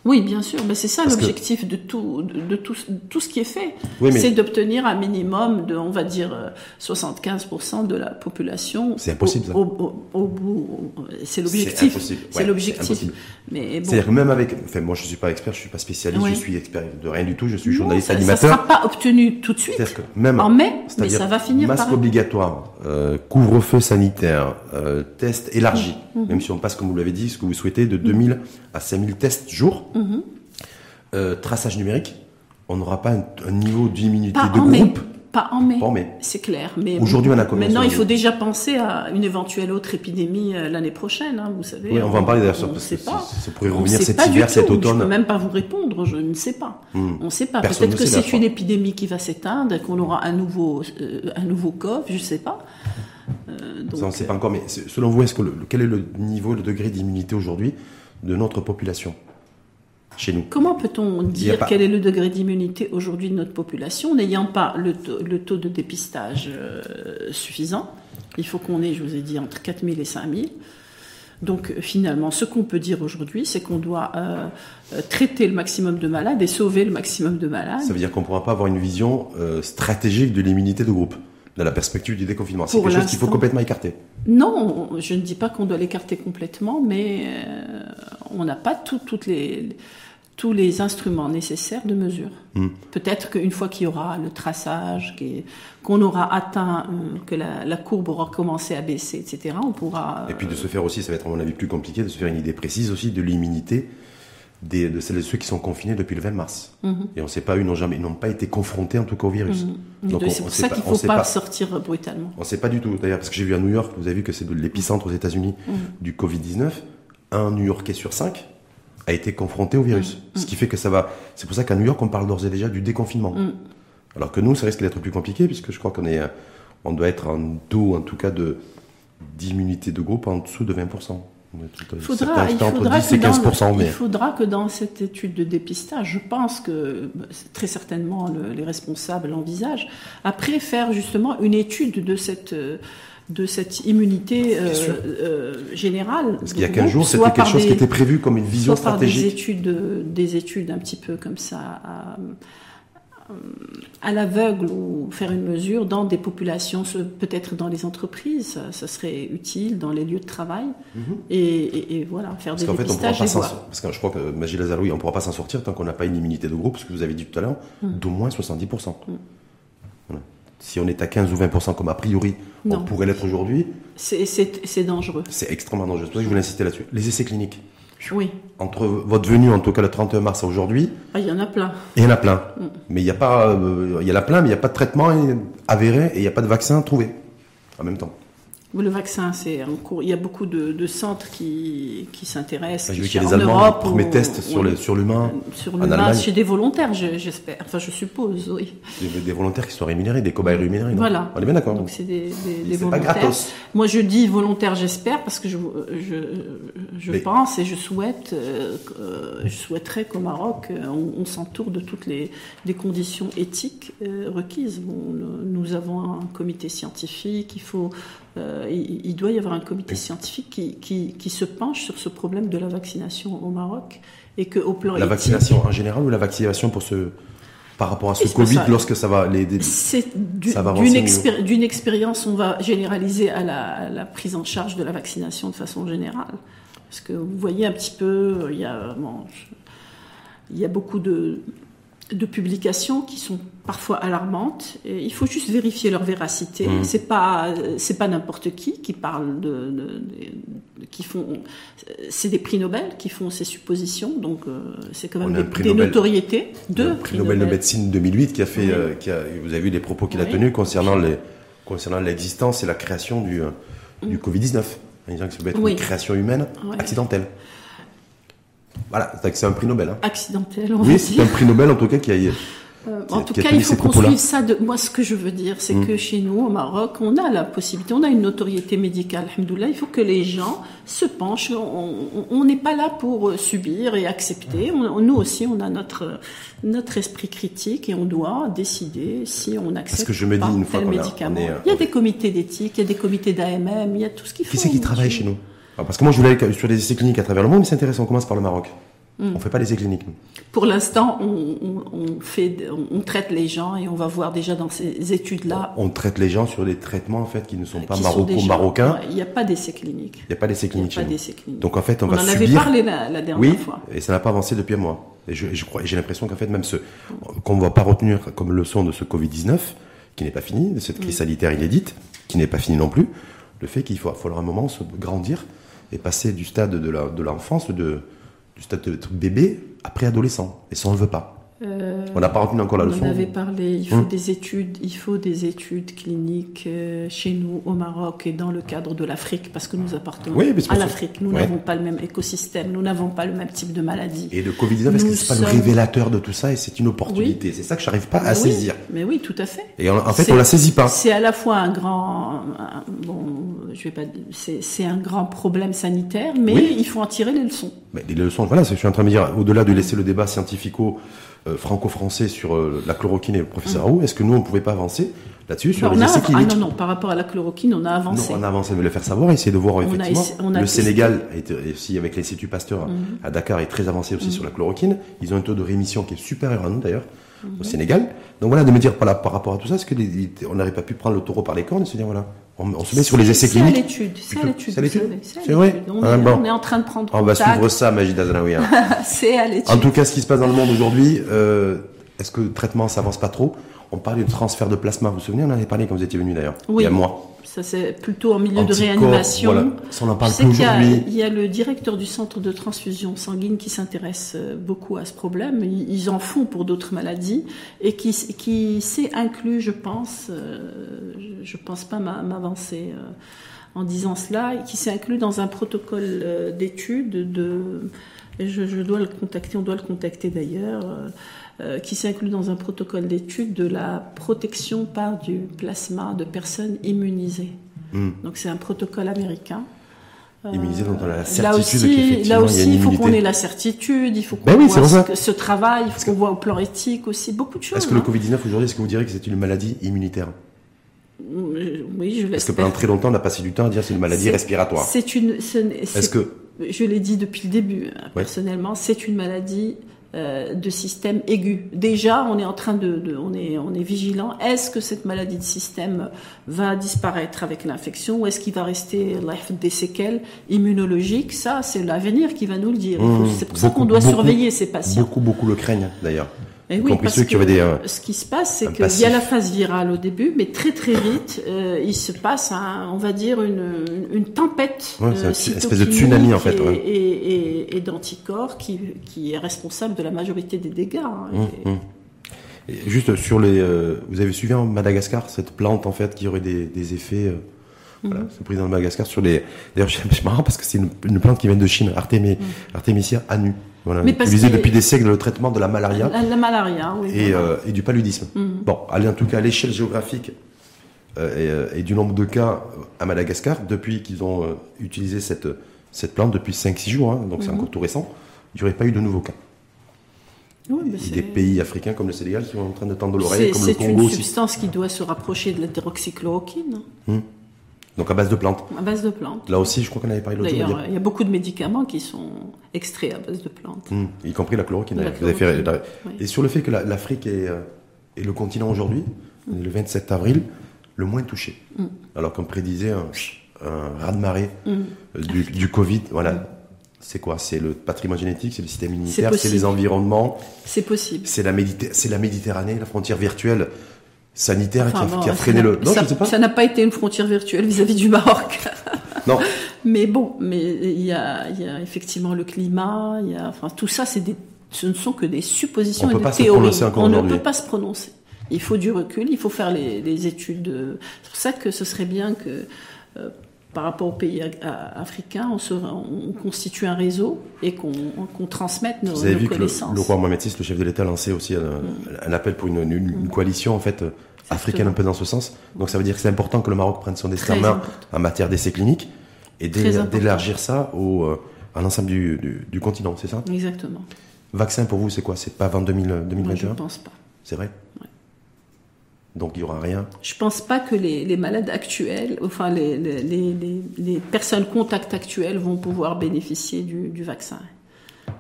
Speaker 2: Oui, bien sûr, mais c'est ça
Speaker 1: Parce que-
Speaker 2: l'objectif de tout, de, tout, de tout ce qui est fait.
Speaker 1: Oui, mais-
Speaker 2: C'est d'obtenir un minimum de, on va dire, euh, 75% de la population.
Speaker 1: C'est impossible, ça.
Speaker 2: Au, au- au bout, au- c'est l'objectif.
Speaker 1: Ouais,
Speaker 2: C'est l'objectif.
Speaker 1: impossible.
Speaker 2: Mais bon.
Speaker 1: C'est-à-dire même avec, enfin, moi je suis pas expert, je suis pas spécialiste,
Speaker 2: Oui.
Speaker 1: je suis expert de rien du tout, je suis
Speaker 2: Non,
Speaker 1: journaliste
Speaker 2: ça, ça
Speaker 1: animateur.
Speaker 2: sera pas obtenu tout de suite.
Speaker 1: Que même
Speaker 2: En mai, mais ça va finir
Speaker 1: masque
Speaker 2: par.
Speaker 1: obligatoire, euh, couvre-feu sanitaire, euh, test élargi,
Speaker 2: Mhm.
Speaker 1: même si on passe, comme vous l'avez dit, ce que vous souhaitez, de 2000 à 5000 tests jour,
Speaker 2: Mhm.
Speaker 1: euh, traçage numérique, on n'aura pas un, un niveau d'immunité de
Speaker 2: en mai.
Speaker 1: groupe.
Speaker 2: Pas en mai. C'est clair. Mais
Speaker 1: Aujourd'hui, on a commencé
Speaker 2: Maintenant,
Speaker 1: en
Speaker 2: il faut déjà penser à une éventuelle autre épidémie euh, l'année prochaine. hein, vous savez.
Speaker 1: Oui, on va en parler d'ailleurs,
Speaker 2: On
Speaker 1: parce
Speaker 2: ne
Speaker 1: que
Speaker 2: sait pas.
Speaker 1: ça- pourrait revenir cet hiver, cet
Speaker 2: tout. Je
Speaker 1: automne.
Speaker 2: peux même pas vous répondre. Je ne sais pas.
Speaker 1: Hmm.
Speaker 2: On ne sait pas. Peut-être que c'est une épidémie qui va s'éteindre, qu'on aura un nouveau, euh, un nouveau COV. Je ne sais pas. Euh, donc,
Speaker 1: Ça, on ne sait pas encore, mais selon vous, est-ce que le, le- quel est le niveau, le degré d'immunité aujourd'hui de notre population chez nous
Speaker 2: Comment peut-on dire
Speaker 1: pas-
Speaker 2: quel est le degré d'immunité aujourd'hui de notre population n'ayant pas le taux, le taux de dépistage euh, suffisant? Il faut qu'on ait, je vous ai dit, entre 4000 et 5000. Donc finalement, ce qu'on peut dire aujourd'hui, c'est qu'on doit euh, euh, traiter le maximum de malades et sauver le maximum de malades.
Speaker 1: Ça veut dire qu'on ne pourra pas avoir une vision euh, stratégique de l'immunité de groupe dans la perspective du déconfinement. C'est quelque chose qu'il faut complètement écarter.
Speaker 2: Non, je ne dis pas qu'on doit l'écarter complètement, mais euh, on n'a pas tout- toutes les, tous les instruments nécessaires de mesure.
Speaker 1: Hmm.
Speaker 2: Peut-être qu'une fois qu'il y aura le traçage, qu'on aura atteint, euh, que la, la courbe aura commencé à baisser, etc., on pourra...
Speaker 1: Et puis de se faire aussi, ça va être à mon avis plus compliqué, de se faire une idée précise aussi de l'immunité des- de celles et ceux qui sont confinés depuis le 20 mars.
Speaker 2: Mhm.
Speaker 1: Et on ne sait pas, ils n'ont jamais, n'ont pas été confrontés en tout cas au virus.
Speaker 2: Mhm.
Speaker 1: Donc,
Speaker 2: Donc,
Speaker 1: on-
Speaker 2: c'est pour ça qu'il ne faut pas,
Speaker 1: pas.
Speaker 2: sortir brutalement.
Speaker 1: On ne sait pas du tout, d'ailleurs, parce que j'ai vu à New York, vous avez vu que c'est l'épicentre aux États-Unis
Speaker 2: Mhm.
Speaker 1: du Covid-19. Un New Yorkais sur cinq a été confronté au virus.
Speaker 2: Mhm.
Speaker 1: Ce qui fait que ça va. C'est pour ça qu'à New York, on parle d'ores et déjà du déconfinement.
Speaker 2: Mhm.
Speaker 1: Alors que nous, ça risque d'être plus compliqué, puisque je crois qu'on est, euh, on doit être en dos, en tout cas, de d'immunité de groupe en dessous de 20%. On est tout-
Speaker 2: Faudra,
Speaker 1: certains
Speaker 2: il, faudra
Speaker 1: 10
Speaker 2: que
Speaker 1: et 15%,
Speaker 2: dans, le-
Speaker 1: mais
Speaker 2: il faudra que dans cette étude de dépistage, je pense que bah, très certainement le- les responsables l'envisagent, après faire justement une étude de cette, euh, de cette immunité euh, euh, générale.
Speaker 1: parce qu'il y a
Speaker 2: du
Speaker 1: 15
Speaker 2: groupe,
Speaker 1: jours, c'était quelque chose
Speaker 2: des-
Speaker 1: qui était prévu comme une vision
Speaker 2: soit par des
Speaker 1: stratégique.
Speaker 2: études, des études un petit peu comme ça, à, à l'aveugle ou faire une mesure dans des populations, peut-être dans les entreprises, ça, serait utile, dans les lieux de travail, et, et- et voilà, faire
Speaker 1: Mhm. Parce
Speaker 2: des
Speaker 1: qu'en fait, on pourra
Speaker 2: dépistages
Speaker 1: pas
Speaker 2: et
Speaker 1: s'en
Speaker 2: voir.
Speaker 1: sortir. Parce que je crois que Magie Lazaroui, on pourra pas s'en sortir tant qu'on n'a pas une immunité de groupe, ce que vous avez dit tout à l'heure,
Speaker 2: Mm.
Speaker 1: d'au moins 70%. Voilà. Si on est à 15 ou 20% comme a priori on pourrait l'être aujourd'hui,
Speaker 2: C'est- dangereux.
Speaker 1: c'est extrêmement dangereux. C'est pour ça que je voulais insister là-dessus. Les essais cliniques.
Speaker 2: Oui,
Speaker 1: Entre votre venue, en tout cas le 31 mars à aujourd'hui,
Speaker 2: Ah, il y en a plein.
Speaker 1: il y en a plein.
Speaker 2: Mm.
Speaker 1: Mais il y a pas, euh, il y en a plein, mais il n'y a pas de traitement avéré et il n'y a pas de vaccin trouvé en même temps.
Speaker 2: Le vaccin, c'est en cours. Il y a beaucoup de, de centres qui, qui s'intéressent.
Speaker 1: J'ai
Speaker 2: qui
Speaker 1: vu qu'il y a
Speaker 2: en
Speaker 1: Allemands
Speaker 2: Europe ou-
Speaker 1: tests sur sur l'humain.
Speaker 2: Sur l'humain,
Speaker 1: Allemagne.
Speaker 2: chez des volontaires, je- j'espère. Enfin, je suppose, oui.
Speaker 1: Des, des volontaires qui sont rémunérés, des cobayes rémunérés. non
Speaker 2: Voilà.
Speaker 1: On est bien d'accord.
Speaker 2: Donc c'est des, des, des
Speaker 1: C'est pas
Speaker 2: volontaires.
Speaker 1: gratos.
Speaker 2: Moi je dis volontaire j'espère parce que je, je, je
Speaker 1: Mais-
Speaker 2: pense et je souhaite, euh, euh, je souhaiterais qu'au Maroc euh, on, on s'entoure de toutes les des conditions éthiques euh, requises. Bon, nous avons un comité scientifique, il faut, euh, il, il doit y avoir un comité scientifique qui, qui, qui se penche sur ce problème de la vaccination au Maroc et que au plan
Speaker 1: La
Speaker 2: éthique,
Speaker 1: vaccination en général ou la vaccination pour ce, par rapport à ce Covid
Speaker 2: ça-
Speaker 1: lorsque ça va les, des-
Speaker 2: C'est d'une expéri- expérience, on va généraliser à la, à la prise en charge de la vaccination de façon générale. Parce que vous voyez un petit peu, il y a, il y a beaucoup de, de publications qui sont parfois alarmantes. Et il faut juste vérifier leur véracité.
Speaker 1: Mmh.
Speaker 2: C'est pas c'est pas n'importe qui qui parle de, de, de- qui font c'est des prix Nobel qui font ces suppositions. Donc euh, c'est quand même des,
Speaker 1: prix
Speaker 2: des
Speaker 1: Nobel.
Speaker 2: notoriétés. Deux
Speaker 1: le prix Nobel de médecine 2008 qui a fait,
Speaker 2: Oui.
Speaker 1: euh, qui a, vous avez vu les propos qu'il a tenus concernant les, concernant l'existence et la création du, euh, du Covid-19. En disant que ça peut être.
Speaker 2: Oui.
Speaker 1: une création humaine accidentelle. Voilà, c'est un prix Nobel. hein.
Speaker 2: accidentelles. On
Speaker 1: Oui, c'est un prix Nobel en tout cas qui a.
Speaker 2: Euh, en tout cas, il faut qu'on suive ça. De... Moi, ce que je veux dire, c'est
Speaker 1: Mm.
Speaker 2: que chez nous, au Maroc, on a la possibilité, on a une notoriété médicale, alhamdoulilah. Il faut que les gens se penchent. On- n'est pas là pour euh, subir et accepter. On- nous aussi, on a notre, notre esprit critique et on doit décider si on accepte
Speaker 1: que je me dis, une fois
Speaker 2: tel médicament.
Speaker 1: est, euh,
Speaker 2: Il y a des comités d'éthique, il y a des comités d'AMM, il y a tout ce qu'il faut.
Speaker 1: Qui c'est qui travaille chez nous? Alors, Parce que moi je voulais sur des essais cliniques à travers le monde, mais c'est intéressant, on commence par le Maroc.
Speaker 2: Mm.
Speaker 1: On fait pas les essais cliniques. nous.
Speaker 2: Pour l'instant, on, on- on fait, on, traite les gens et on va voir déjà dans ces études-là
Speaker 1: On traite les gens sur des traitements en fait qui ne sont pas maroco-marocains.
Speaker 2: Ouais, Il n'y a pas d'essai clinique.
Speaker 1: Il n'y a pas d'essais
Speaker 2: Il n'y
Speaker 1: cliniques
Speaker 2: a
Speaker 1: chez
Speaker 2: pas
Speaker 1: nous.
Speaker 2: d'essai clinique.
Speaker 1: Donc en fait, on,
Speaker 2: on
Speaker 1: va
Speaker 2: en avait parlé la, la dernière
Speaker 1: Oui,
Speaker 2: fois.
Speaker 1: et ça n'a pas avancé depuis un mois. Et je, crois, j'ai l'impression qu'en fait, même ce, qu'on ne va pas retenir comme leçon de ce Covid-19, qui n'est pas fini, de cette crise sanitaire inédite, qui n'est pas finie non plus, le fait qu'il faut, faudra un moment se grandir et passer du stade de l'enfance, de, du stade de bébé à préadolescent. Et ça, on ne le veut pas.
Speaker 2: Euh,
Speaker 1: On n'a pas retenu encore la
Speaker 2: on
Speaker 1: leçon.
Speaker 2: en avait parlé. Il faut
Speaker 1: Hum.
Speaker 2: des études. Il faut des études cliniques euh, chez nous au Maroc et dans le cadre de l'Afrique parce que nous appartenons
Speaker 1: Oui, parce
Speaker 2: à l'Afrique. Nous
Speaker 1: ouais.
Speaker 2: n'avons pas le même écosystème. Nous n'avons pas le même type de maladie.
Speaker 1: Et le Covid-19, est-ce que
Speaker 2: Nous
Speaker 1: c'est pas le
Speaker 2: sommes-
Speaker 1: révélateur de tout ça et c'est une opportunité? C'est ça que j'arrive pas à
Speaker 2: oui,
Speaker 1: saisir.
Speaker 2: Mais oui, tout à fait.
Speaker 1: Et en, en fait, on la saisit pas.
Speaker 2: C'est à la fois un grand, un- bon, je vais pas, c'est un grand problème sanitaire, mais il faut en tirer les leçons.
Speaker 1: Mais les leçons, voilà, c'est ce que je suis en train de me dire. Au-delà de laisser le débat scientifico euh, franco-français sur euh, la chloroquine et le professeur Raoult, est-ce que nous, on ne pouvait pas avancer là-dessus sur les essais
Speaker 2: ah
Speaker 1: cliniques
Speaker 2: non, non, par rapport à la chloroquine, on a avancé.
Speaker 1: Non, on a avancé, mais le faire savoir, essayer de voir effectivement.
Speaker 2: on a
Speaker 1: le
Speaker 2: testé.
Speaker 1: Sénégal, et aussi avec l'Institut Pasteur
Speaker 2: Mhm.
Speaker 1: à Dakar, est très avancé aussi sur la chloroquine. Ils ont un taux de rémission qui est supérieur à nous d'ailleurs, au Sénégal. Donc voilà, de me dire par, là- par rapport à tout ça, est-ce que les- on n'aurait pas pu prendre le taureau par les cornes et se dire voilà, on, on se met sur les essais cliniques
Speaker 2: c'est à l'étude.
Speaker 1: c'est à l'étude
Speaker 2: C'est
Speaker 1: vrai.
Speaker 2: On,
Speaker 1: Ah,
Speaker 2: est,
Speaker 1: bon.
Speaker 2: on est en train de prendre
Speaker 1: On va suivre ça, Majid Azanaoui. hein.
Speaker 2: c'est à l'étude.
Speaker 1: En tout cas, ce qui se passe dans le monde aujourd'hui, euh, est-ce que le traitement s'avance pas trop? On parlait de transfert de plasma, vous vous souvenez On en avait parlé quand vous étiez venu d'ailleurs,
Speaker 2: Oui.
Speaker 1: il y a un mois.
Speaker 2: Ça, c'est plutôt en milieu de réanimation.
Speaker 1: voilà. Ça, on en parle plus
Speaker 2: qu'il y a-
Speaker 1: aujourd'hui.
Speaker 2: Il y a le directeur du centre de transfusion sanguine qui s'intéresse euh, beaucoup à ce problème. Ils ils en font pour d'autres maladies et qui, qui s'est inclus, je pense, euh, je- je pense pas m'a- m'avancer euh, en disant cela, et qui s'est inclus dans un protocole euh, d'étude de. je dois le contacter, on doit le contacter d'ailleurs. Euh, qui s'inclut dans un protocole d'étude de la protection par du plasma de personnes immunisées.
Speaker 1: Hmm.
Speaker 2: Donc c'est un protocole américain. Euh,
Speaker 1: Immunisé, donc on a la
Speaker 2: là
Speaker 1: certitude
Speaker 2: là
Speaker 1: il y a
Speaker 2: aussi, il faut qu'on ait la certitude, il faut qu'on
Speaker 1: Ben oui,
Speaker 2: voit ce, travail, il faut qu'on voit au plan éthique aussi beaucoup de choses.
Speaker 1: Est-ce que le
Speaker 2: hein.
Speaker 1: Covid-19 aujourd'hui, est-ce que vous direz que c'est une maladie immunitaire
Speaker 2: Euh, Oui, je
Speaker 1: Parce que pendant très longtemps, on a passé du temps à dire que c'est une maladie respiratoire.
Speaker 2: C'est une.
Speaker 1: Est-ce que
Speaker 2: Je l'ai dit depuis le début, hein, personnellement, c'est une maladie de système aigu. Déjà, on est en train de, de- on est, on est vigilant. Est-ce que cette maladie de système va disparaître avec l'infection ou est-ce qu'il va rester des séquelles immunologiques? Ça, c'est l'avenir qui va nous le dire.
Speaker 1: Mmh,
Speaker 2: c'est pour ça qu'on doit
Speaker 1: beaucoup,
Speaker 2: surveiller ces patients.
Speaker 1: beaucoup, beaucoup le craignent d'ailleurs
Speaker 2: Et
Speaker 1: y
Speaker 2: oui,
Speaker 1: compris
Speaker 2: parce
Speaker 1: ceux qui
Speaker 2: que
Speaker 1: avaient des, euh,
Speaker 2: ce qui se passe, c'est qu'il y a la phase virale au début, mais très très vite, euh, il se passe, un- on va dire, une, une tempête
Speaker 1: Ouais, c'est un
Speaker 2: euh,
Speaker 1: espèce de tsunami, en fait,
Speaker 2: et,
Speaker 1: ouais.
Speaker 2: et, et- et d'anticorps qui, qui est responsable de la majorité des dégâts. hein.
Speaker 1: Hum, hum. Juste sur les, euh, vous avez suivi en Madagascar cette plante en fait qui aurait des, des effets. euh, Voilà,
Speaker 2: Mhm.
Speaker 1: ce président de Madagascar sur les. D'ailleurs, c'est marrant parce que c'est une, une plante qui vient de Chine, Artémi, Artemisia anu. Voilà.
Speaker 2: Mais que-
Speaker 1: depuis des siècles dans le traitement de la malaria
Speaker 2: La, la malaria, oui.
Speaker 1: et,
Speaker 2: voilà.
Speaker 1: euh, et du paludisme.
Speaker 2: Mhm.
Speaker 1: Bon, allez, en tout cas, à l'échelle géographique euh, et, euh, et du nombre de cas à Madagascar, depuis qu'ils ont euh, utilisé cette, cette plante depuis 5-6 jours, hein, donc c'est
Speaker 2: Mhm.
Speaker 1: encore tout récent, il n'y aurait pas eu de nouveaux cas.
Speaker 2: Oui,
Speaker 1: Et des pays africains comme le Sénégal qui sont en train de tendre l'oreille, comme le
Speaker 2: c'est une
Speaker 1: Congo aussi.
Speaker 2: substance qui doit se rapprocher de la
Speaker 1: Donc à base de plantes.
Speaker 2: à base de plantes.
Speaker 1: Là aussi, je crois qu'on avait parlé l'autre jour.
Speaker 2: D'ailleurs, il y a beaucoup de médicaments qui sont extraits à base de plantes.
Speaker 1: Hum, y compris la chloroquine.
Speaker 2: La
Speaker 1: d'ailleurs. Vous avez fait-
Speaker 2: chloroquine, oui.
Speaker 1: Et sur le fait que la- l'Afrique est, euh, est le continent aujourd'hui, le 27 avril, le moins touché.
Speaker 2: Mm.
Speaker 1: Alors qu'on prédisait un, un raz-de-marée
Speaker 2: Mm.
Speaker 1: euh, du, du Covid. Voilà. C'est quoi? C'est le patrimoine génétique, c'est le système immunitaire, c'est les environnements.
Speaker 2: C'est possible.
Speaker 1: C'est la, la Méditerranée, la frontière virtuelle sanitaire qui, a, freiné le.
Speaker 2: Non, ça, je sais pas. Ça n'a pas été une frontière virtuelle vis-à-vis du Maroc.
Speaker 1: non.
Speaker 2: Mais bon, mais il y a, y a effectivement le climat, il y a, enfin, tout ça, c'est des, ce ne sont que des suppositions et des théories. On ne peut pas se prononcer. Il faut du recul, il faut faire les, les études. C'est pour ça que ce serait bien que, euh, par rapport aux pays africains, on, se, on, constitue un réseau et qu'on transmette nos,
Speaker 1: Vous avez vu connaissances. Que le, roi Mohamed VI, le chef de l'État, a lancé aussi un, un, appel pour une, une, coalition en fait africaine un peu dans ce sens. Donc ça veut dire que c'est important que le Maroc prenne son destin en main en matière d'essais cliniques et d'élargir ça au, euh, à l'ensemble du, du, du, continent, c'est ça?
Speaker 2: Exactement.
Speaker 1: Vaccin pour vous, c'est quoi? C'est pas avant 2000, 2021 Je
Speaker 2: ne pense pas.
Speaker 1: C'est vrai? Ouais. Donc il n'y aura rien
Speaker 2: Je ne pense pas que les, les, malades actuels, enfin les, les, les, personnes contact actuelles vont pouvoir bénéficier du, du vaccin.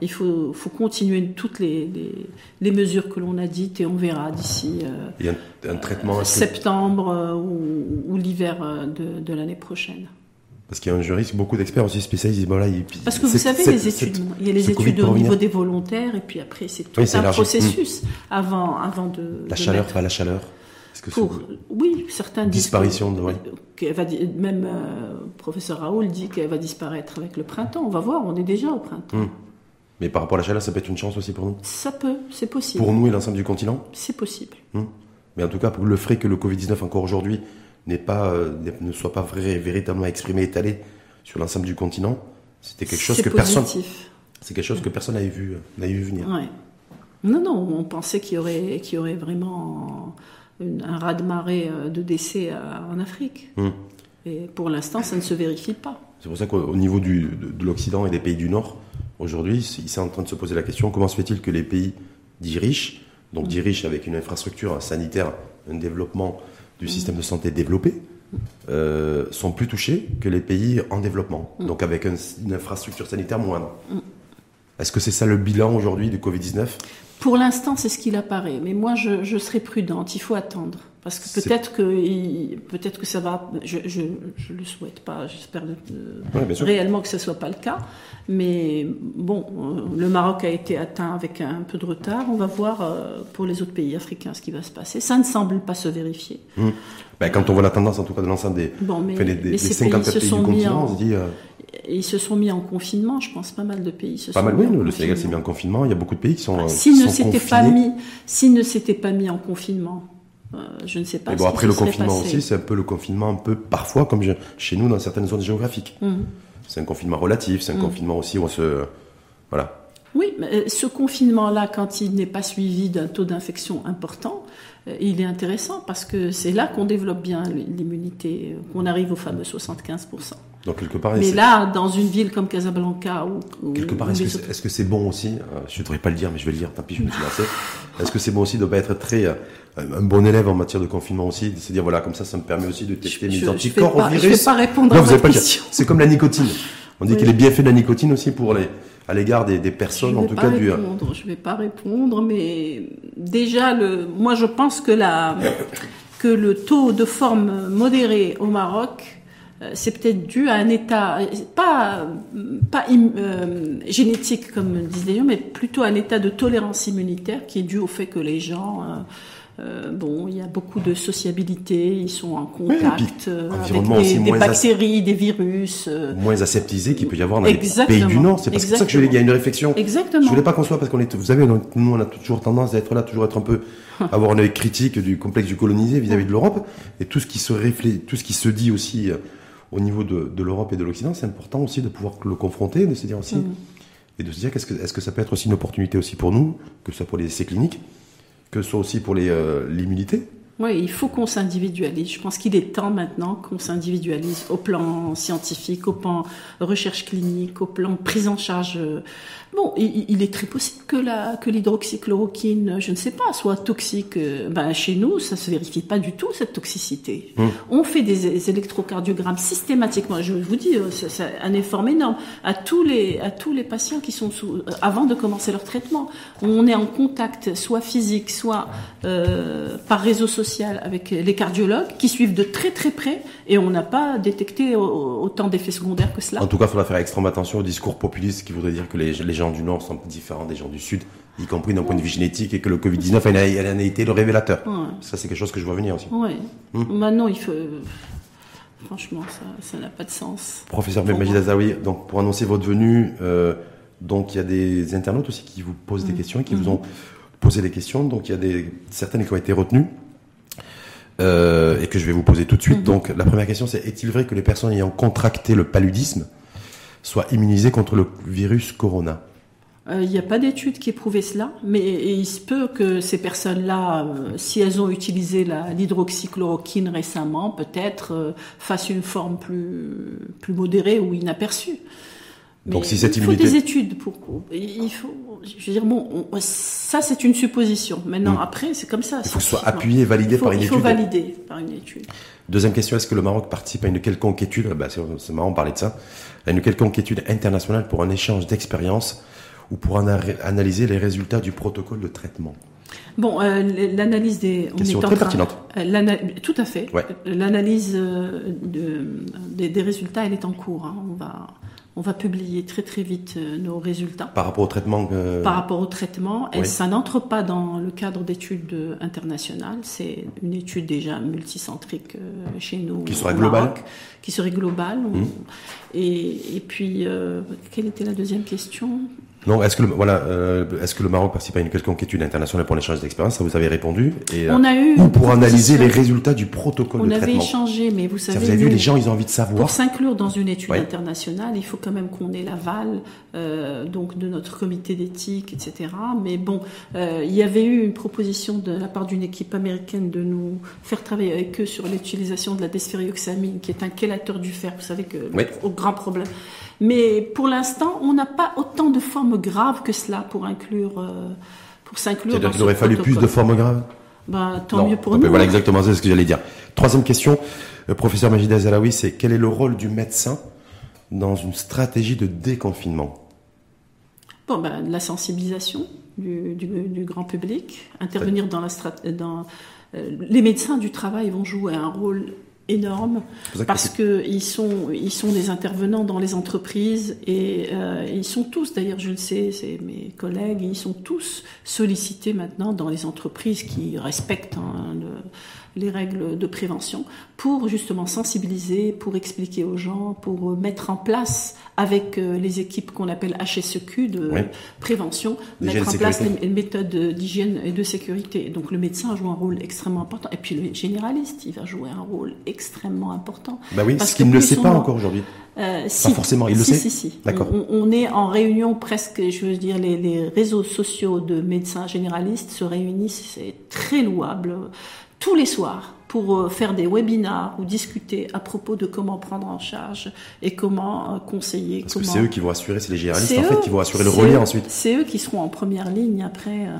Speaker 2: Il faut, faut, continuer toutes les, mesures que l'on a dites et on verra d'ici
Speaker 1: euh, un, traitement
Speaker 2: septembre euh, ou, ou l'hiver euh, de, de l'année prochaine.
Speaker 1: Parce qu'il y a un juriste, beaucoup d'experts aussi spécialisés bon là,
Speaker 2: Parce que vous savez, les études, il y a les études au niveau des volontaires, et puis après, c'est tout un processus avant, avant de.
Speaker 1: La chaleur, pas la chaleur
Speaker 2: que pour, oui, certains
Speaker 1: disparition de,
Speaker 2: va, même euh, professeur Raoul dit qu'elle va disparaître avec le printemps. On va voir, on est déjà au printemps.
Speaker 1: Hmm. Mais par rapport à la chaleur, ça peut être une chance aussi pour nous?
Speaker 2: Ça peut, c'est possible.
Speaker 1: Pour nous et l'ensemble du continent?
Speaker 2: C'est possible.
Speaker 1: Hmm. Mais en tout cas, pour le fait que le Covid 19 encore aujourd'hui pas, euh, ne soit pas vrai, véritablement exprimé, étalé sur l'ensemble du continent, c'était quelque chose que personne. C'est quelque chose que personne n'avait vu, n'avait vu venir.
Speaker 2: Ouais. Non, non, on pensait qu'il y aurait, y aurait vraiment un raz-de-marée euh, de décès euh, en Afrique. Hmm. Et pour l'instant, ça ne se vérifie pas.
Speaker 1: C'est pour ça qu'au niveau du, de, l'Occident et des pays du Nord, aujourd'hui, il s'est en train de se poser la question comment se fait-il que les pays dits riches, donc dits riches avec une infrastructure sanitaire, un développement du système de santé développé, euh, sont plus touchés que les pays en développement, hmm. donc avec une infrastructure sanitaire moindre. Hmm. Est-ce que c'est ça le bilan aujourd'hui du Covid-19
Speaker 2: pour l'instant, c'est ce qu'il apparaît. Mais moi, je, je, serai prudente. Il faut attendre. Parce que peut-être que, peut-être que ça va. Je, je, je le souhaite pas. J'espère réellement que ce soit pas le cas. Mais bon, euh, le Maroc a été atteint avec un peu de retard. On va voir euh, pour les autres pays africains ce qui va se passer. Ça ne semble pas se vérifier.
Speaker 1: Hum. Ben, quand on voit la tendance, en tout cas, de l'ensemble des,
Speaker 2: bon, mais,
Speaker 1: des, des, 54 pays, du continent, on se dit. Euh,
Speaker 2: ils se sont mis en confinement, je pense pas mal de pays se
Speaker 1: pas
Speaker 2: sont
Speaker 1: mal, oui, le Sénégal s'est mis en confinement, il y a beaucoup de pays qui sont. Ah,
Speaker 2: s'ils ne s'étaient pas mis, s'ils ne s'étaient pas mis en confinement, euh, je ne sais pas.
Speaker 1: Mais bon, après le confinement aussi, c'est un peu le confinement un peu parfois comme chez nous dans certaines zones géographiques. Mmh. C'est un confinement relatif, c'est un mmh. confinement aussi où on se, voilà.
Speaker 2: Oui, mais euh, ce confinement-là, quand il n'est pas suivi d'un taux d'infection important, euh, il est intéressant parce que c'est là qu'on développe bien l'immunité, qu'on arrive au fameux 75%.
Speaker 1: Donc quelque part,
Speaker 2: mais là, dans une ville comme Casablanca ou,
Speaker 1: quelque part, est-ce que c'est bon aussi? Euh, Je ne devrais pas le dire, mais je vais le dire. Tant pis, je me suis lancé. Est-ce que c'est bon aussi de ne pas être très euh, un bon élève en matière de confinement aussi, de se dire voilà comme ça, ça me permet aussi de tester mes anticorps au virus. Je
Speaker 2: ne vais pas répondre à cette question.
Speaker 1: C'est comme la nicotine. On dit qu'il est bien fait de la nicotine aussi pour les à l'égard des, des, personnes, en tout cas
Speaker 2: du. Je ne vais pas répondre, mais déjà le, moi je pense que la que le taux de forme modéré au Maroc euh, c'est peut-être dû à un état, pas, pas euh, génétique comme disent les gens, mais plutôt à un état de tolérance immunitaire qui est dû au fait que les gens, euh, bon, il y a beaucoup de sociabilité, ils sont en contact avec des, bactéries, des virus.
Speaker 1: moins aseptisé qu'il peut y avoir dans les pays du Nord. C'est pour ça que je voulais, il y a une réflexion.
Speaker 2: Exactement.
Speaker 1: Je voulais pas qu'on soit parce qu'on est, vous savez, nous on a toujours tendance à être là, toujours être un peu avoir un œil critique du complexe du colonisé vis-à-vis de l'Europe et tout ce qui se réfléchit, tout ce qui se dit aussi au niveau de, de l'Europe et de l'Occident, c'est important aussi de pouvoir le confronter, de se dire aussi, mm. et de se dire qu'est-ce que, est-ce que ça peut être aussi une opportunité aussi pour nous, que ce soit pour les essais cliniques, que ce soit aussi pour les, euh, l'immunité,
Speaker 2: oui, il faut qu'on s'individualise. Je pense qu'il est temps maintenant qu'on s'individualise au plan scientifique, au plan recherche clinique, au plan prise en charge. Bon, il, est très possible que la que l'hydroxychloroquine, je ne sais pas, soit toxique. Ben, chez nous, ça se vérifie pas du tout cette toxicité. Hum. On fait des électrocardiogrammes systématiquement. Je vous dis, euh, c'est un effort énorme à tous les à tous les patients qui sont sous, euh, avant de commencer leur traitement. On est en contact, soit physique, soit euh, par réseau social avec les cardiologues qui suivent de très très près et on n'a pas détecté autant d'effets secondaires que cela.
Speaker 1: En tout cas, il faudra faire extrêmement attention au discours populiste qui voudrait dire que les, gens du Nord sont différents des gens du Sud, y compris d'un point de vue génétique et que le Covid-19 a, été le révélateur. Ça, c'est quelque chose que je vois venir aussi.
Speaker 2: Oui. Hmm. Maintenant, il faut... Franchement, ça n'a pas de sens.
Speaker 1: Professeur Majid Azaoui, donc pour annoncer votre venue, euh, donc il y a des internautes aussi qui vous posent des hmm. questions et qui vous hmm. ont poser des questions. Donc il y a des, certaines qui ont été retenues euh, et que je vais vous poser tout de suite. Mhm. Donc la première question c'est est-il vrai que les personnes ayant contracté le paludisme soient immunisées contre le virus corona?
Speaker 2: Euh, il n'y a pas d'étude qui ait prouvé cela, mais il se peut que ces personnes-là, euh, si elles ont utilisé l'hydroxychloroquine récemment, peut-être fassent une forme plus, plus modérée ou inaperçue.
Speaker 1: Donc si cette
Speaker 2: il
Speaker 1: faut
Speaker 2: des études pour. Il faut. Je veux dire bon, ça c'est une supposition. Maintenant mm. après c'est comme ça.
Speaker 1: Il faut que ce soit appuyé et validé par une étude.
Speaker 2: Il faut valider par une étude.
Speaker 1: Deuxième question est-ce que le Maroc participe à une quelconque étude? Bah, C'est marrant de parler de ça. À une quelconque étude internationale pour un échange d'expériences ou pour analyser les résultats du protocole de traitement?
Speaker 2: Bon, euh, l'analyse des.
Speaker 1: Question très pertinente.
Speaker 2: Euh, tout à fait. L'analyse euh, des, des, résultats, elle est en cours. Hein. On va on va publier très très vite euh, nos résultats.
Speaker 1: Par rapport au traitement
Speaker 2: Par rapport au traitement. Et ça n'entre pas dans le cadre d'études internationales. C'est une étude déjà multicentrique euh, chez nous.
Speaker 1: Qui serait globale
Speaker 2: Qui serait globale. Mmh. Et, et, puis, euh, quelle était la deuxième question?
Speaker 1: Non, est-ce que le, voilà, euh, est-ce que le Maroc participe à une quelconque étude internationale pour l'échange d'expérience Ça, vous avez répondu.
Speaker 2: Et, on a eu
Speaker 1: ou pour analyser les résultats du protocole
Speaker 2: on
Speaker 1: de traitement.
Speaker 2: On avait échangé, mais vous savez,
Speaker 1: vous avez vu, les gens, ils ont envie de savoir.
Speaker 2: Pour s'inclure dans une étude internationale, il faut quand même qu'on ait l'aval euh, donc de notre comité d'éthique, etc. Mais bon, euh, il y avait eu une proposition de la part d'une équipe américaine de nous faire travailler avec eux sur l'utilisation de la désphérioxamine, qui est un chélateur du fer. Vous savez que au grand problème. Mais pour l'instant, on n'a pas autant de formes graves que cela pour inclure, euh, pour s'inclure.
Speaker 1: C'est-à-dire qu'il aurait fallu plus de formes graves.
Speaker 2: Ben, tant mieux pour nous.
Speaker 1: Voilà exactement ce que j'allais dire. Troisième question, euh, professeur Majid Azalawi, c'est quel est le rôle du médecin dans une stratégie de déconfinement?
Speaker 2: Bon, ben, la sensibilisation du, du, grand public, intervenir dans la dans euh, les médecins du travail vont jouer un rôle énorme parce que ils sont ils sont des intervenants dans les entreprises et euh, ils sont tous d'ailleurs je le sais c'est mes collègues ils sont tous sollicités maintenant dans les entreprises qui respectent hein, les règles de prévention pour justement sensibiliser pour expliquer aux gens pour mettre en place avec euh, les équipes qu'on appelle HSEQ de prévention, mettre en place les, méthodes d'hygiène et de sécurité. Donc le médecin joue un rôle extrêmement important. Et puis le généraliste, il va jouer un rôle extrêmement important.
Speaker 1: Bah oui, parce qu'il ne le sait pas encore aujourd'hui. Euh, pas forcément, il le sait.
Speaker 2: Si, si. D'accord. On, est en réunion presque, je veux dire, les, les réseaux sociaux de médecins généralistes se réunissent, c'est très louable, tous les soirs pour euh, faire des webinars ou discuter à propos de comment prendre en charge et comment euh, conseiller.
Speaker 1: Parce que c'est eux qui vont assurer, c'est les généralistes en fait qui vont assurer le relais ensuite.
Speaker 2: C'est eux qui seront en première ligne après euh,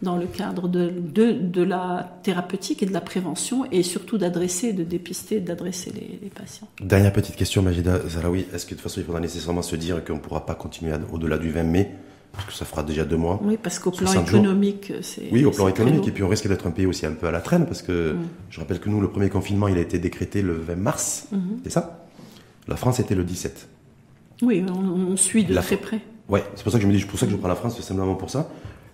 Speaker 2: dans le cadre de, de, de, la thérapeutique et de la prévention et surtout d'adresser, de dépister, d'adresser les, les, patients.
Speaker 1: Dernière petite question, Majida Zaraoui. Est-ce que de toute façon il faudra nécessairement se dire qu'on ne pourra pas continuer au-delà du 20 mai parce que ça fera déjà deux mois.
Speaker 2: Oui, parce qu'au plan économique, c'est.
Speaker 1: Oui, au plan économique, et puis on risque d'être un pays aussi un peu à la traîne, parce que mm. je rappelle que nous, le premier confinement, il a été décrété le 20 mars, mm-hmm. c'est ça? La France était le 17.
Speaker 2: Oui, on, suit de très près.
Speaker 1: Oui, c'est pour ça que je me dis, pour ça que je prends la France, c'est simplement pour ça.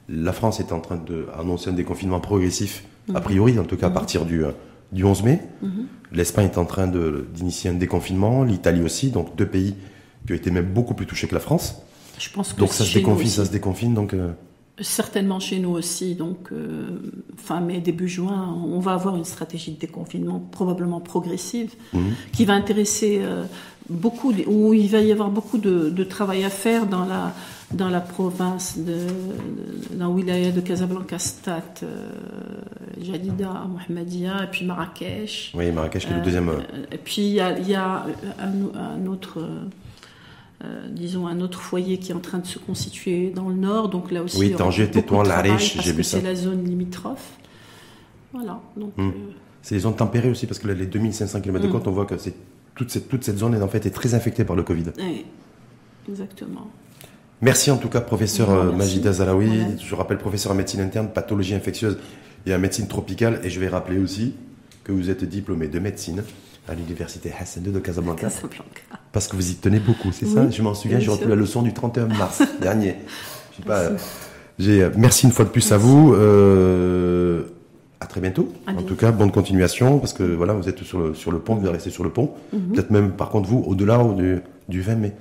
Speaker 1: La France est en train d'annoncer un déconfinement progressif, a mm-hmm. priori, en tout cas à mm-hmm. partir du, euh, du 11 mai. L'Espagne est en train d'initier un déconfinement, l'Italie aussi, donc deux pays qui ont été même beaucoup plus touchés que la France.
Speaker 2: Je pense que
Speaker 1: donc ça se déconfine, ça se déconfine, donc. Euh,
Speaker 2: Certainement chez nous aussi. Donc, euh, fin mai, début juin, on va avoir une stratégie de déconfinement probablement progressive mhm. qui va intéresser euh, beaucoup, où il va y avoir beaucoup de, travail à faire dans la, dans la province de, dans Wilaya de Casablanca, Stat, Jadida, Mohamedia, et puis Marrakech.
Speaker 1: Oui, Marrakech qui est le deuxième.
Speaker 2: et puis il y a, y a un, un, autre euh, disons, un autre foyer qui est en train de se constituer dans le nord. Donc là aussi,
Speaker 1: oui, Tanger, Tétouan, Lariche,
Speaker 2: j'ai vu ça. C'est la zone limitrophe. Voilà. Donc, hmm. euh,
Speaker 1: C'est les zones tempérées aussi, parce que les 2500 km de hmm. côte, on voit que toute cette, toute cette zone est en fait est très infectée par le Covid.
Speaker 2: Oui, exactement.
Speaker 1: Merci en tout cas, professeur euh, Majida Zalaoui. Je rappelle professeur en médecine interne, pathologie infectieuse et en médecine tropicale. Et je vais rappeler aussi que vous êtes diplômé de médecine à l'université Hassan II de Casablanca.
Speaker 2: Casablanca.
Speaker 1: Parce que vous y tenez beaucoup, c'est ça Je m'en souviens, j'ai retenu la leçon du 31 mars dernier. Je sais pas, j'ai, euh, merci une fois de plus à vous. Euh, à très bientôt. En tout cas, bonne continuation, parce que voilà, vous êtes sur le, sur le pont, vous allez rester sur le pont.
Speaker 2: Mhm.
Speaker 1: Peut-être même, par contre, vous, au-delà au- du, du 20 mai.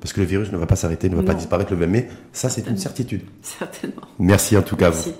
Speaker 1: Parce que le virus ne va pas s'arrêter, ne va pas disparaître le 20 mai. Ça, c'est une certitude.
Speaker 2: Certainement.
Speaker 1: Merci en tout cas à vous.
Speaker 2: Merci.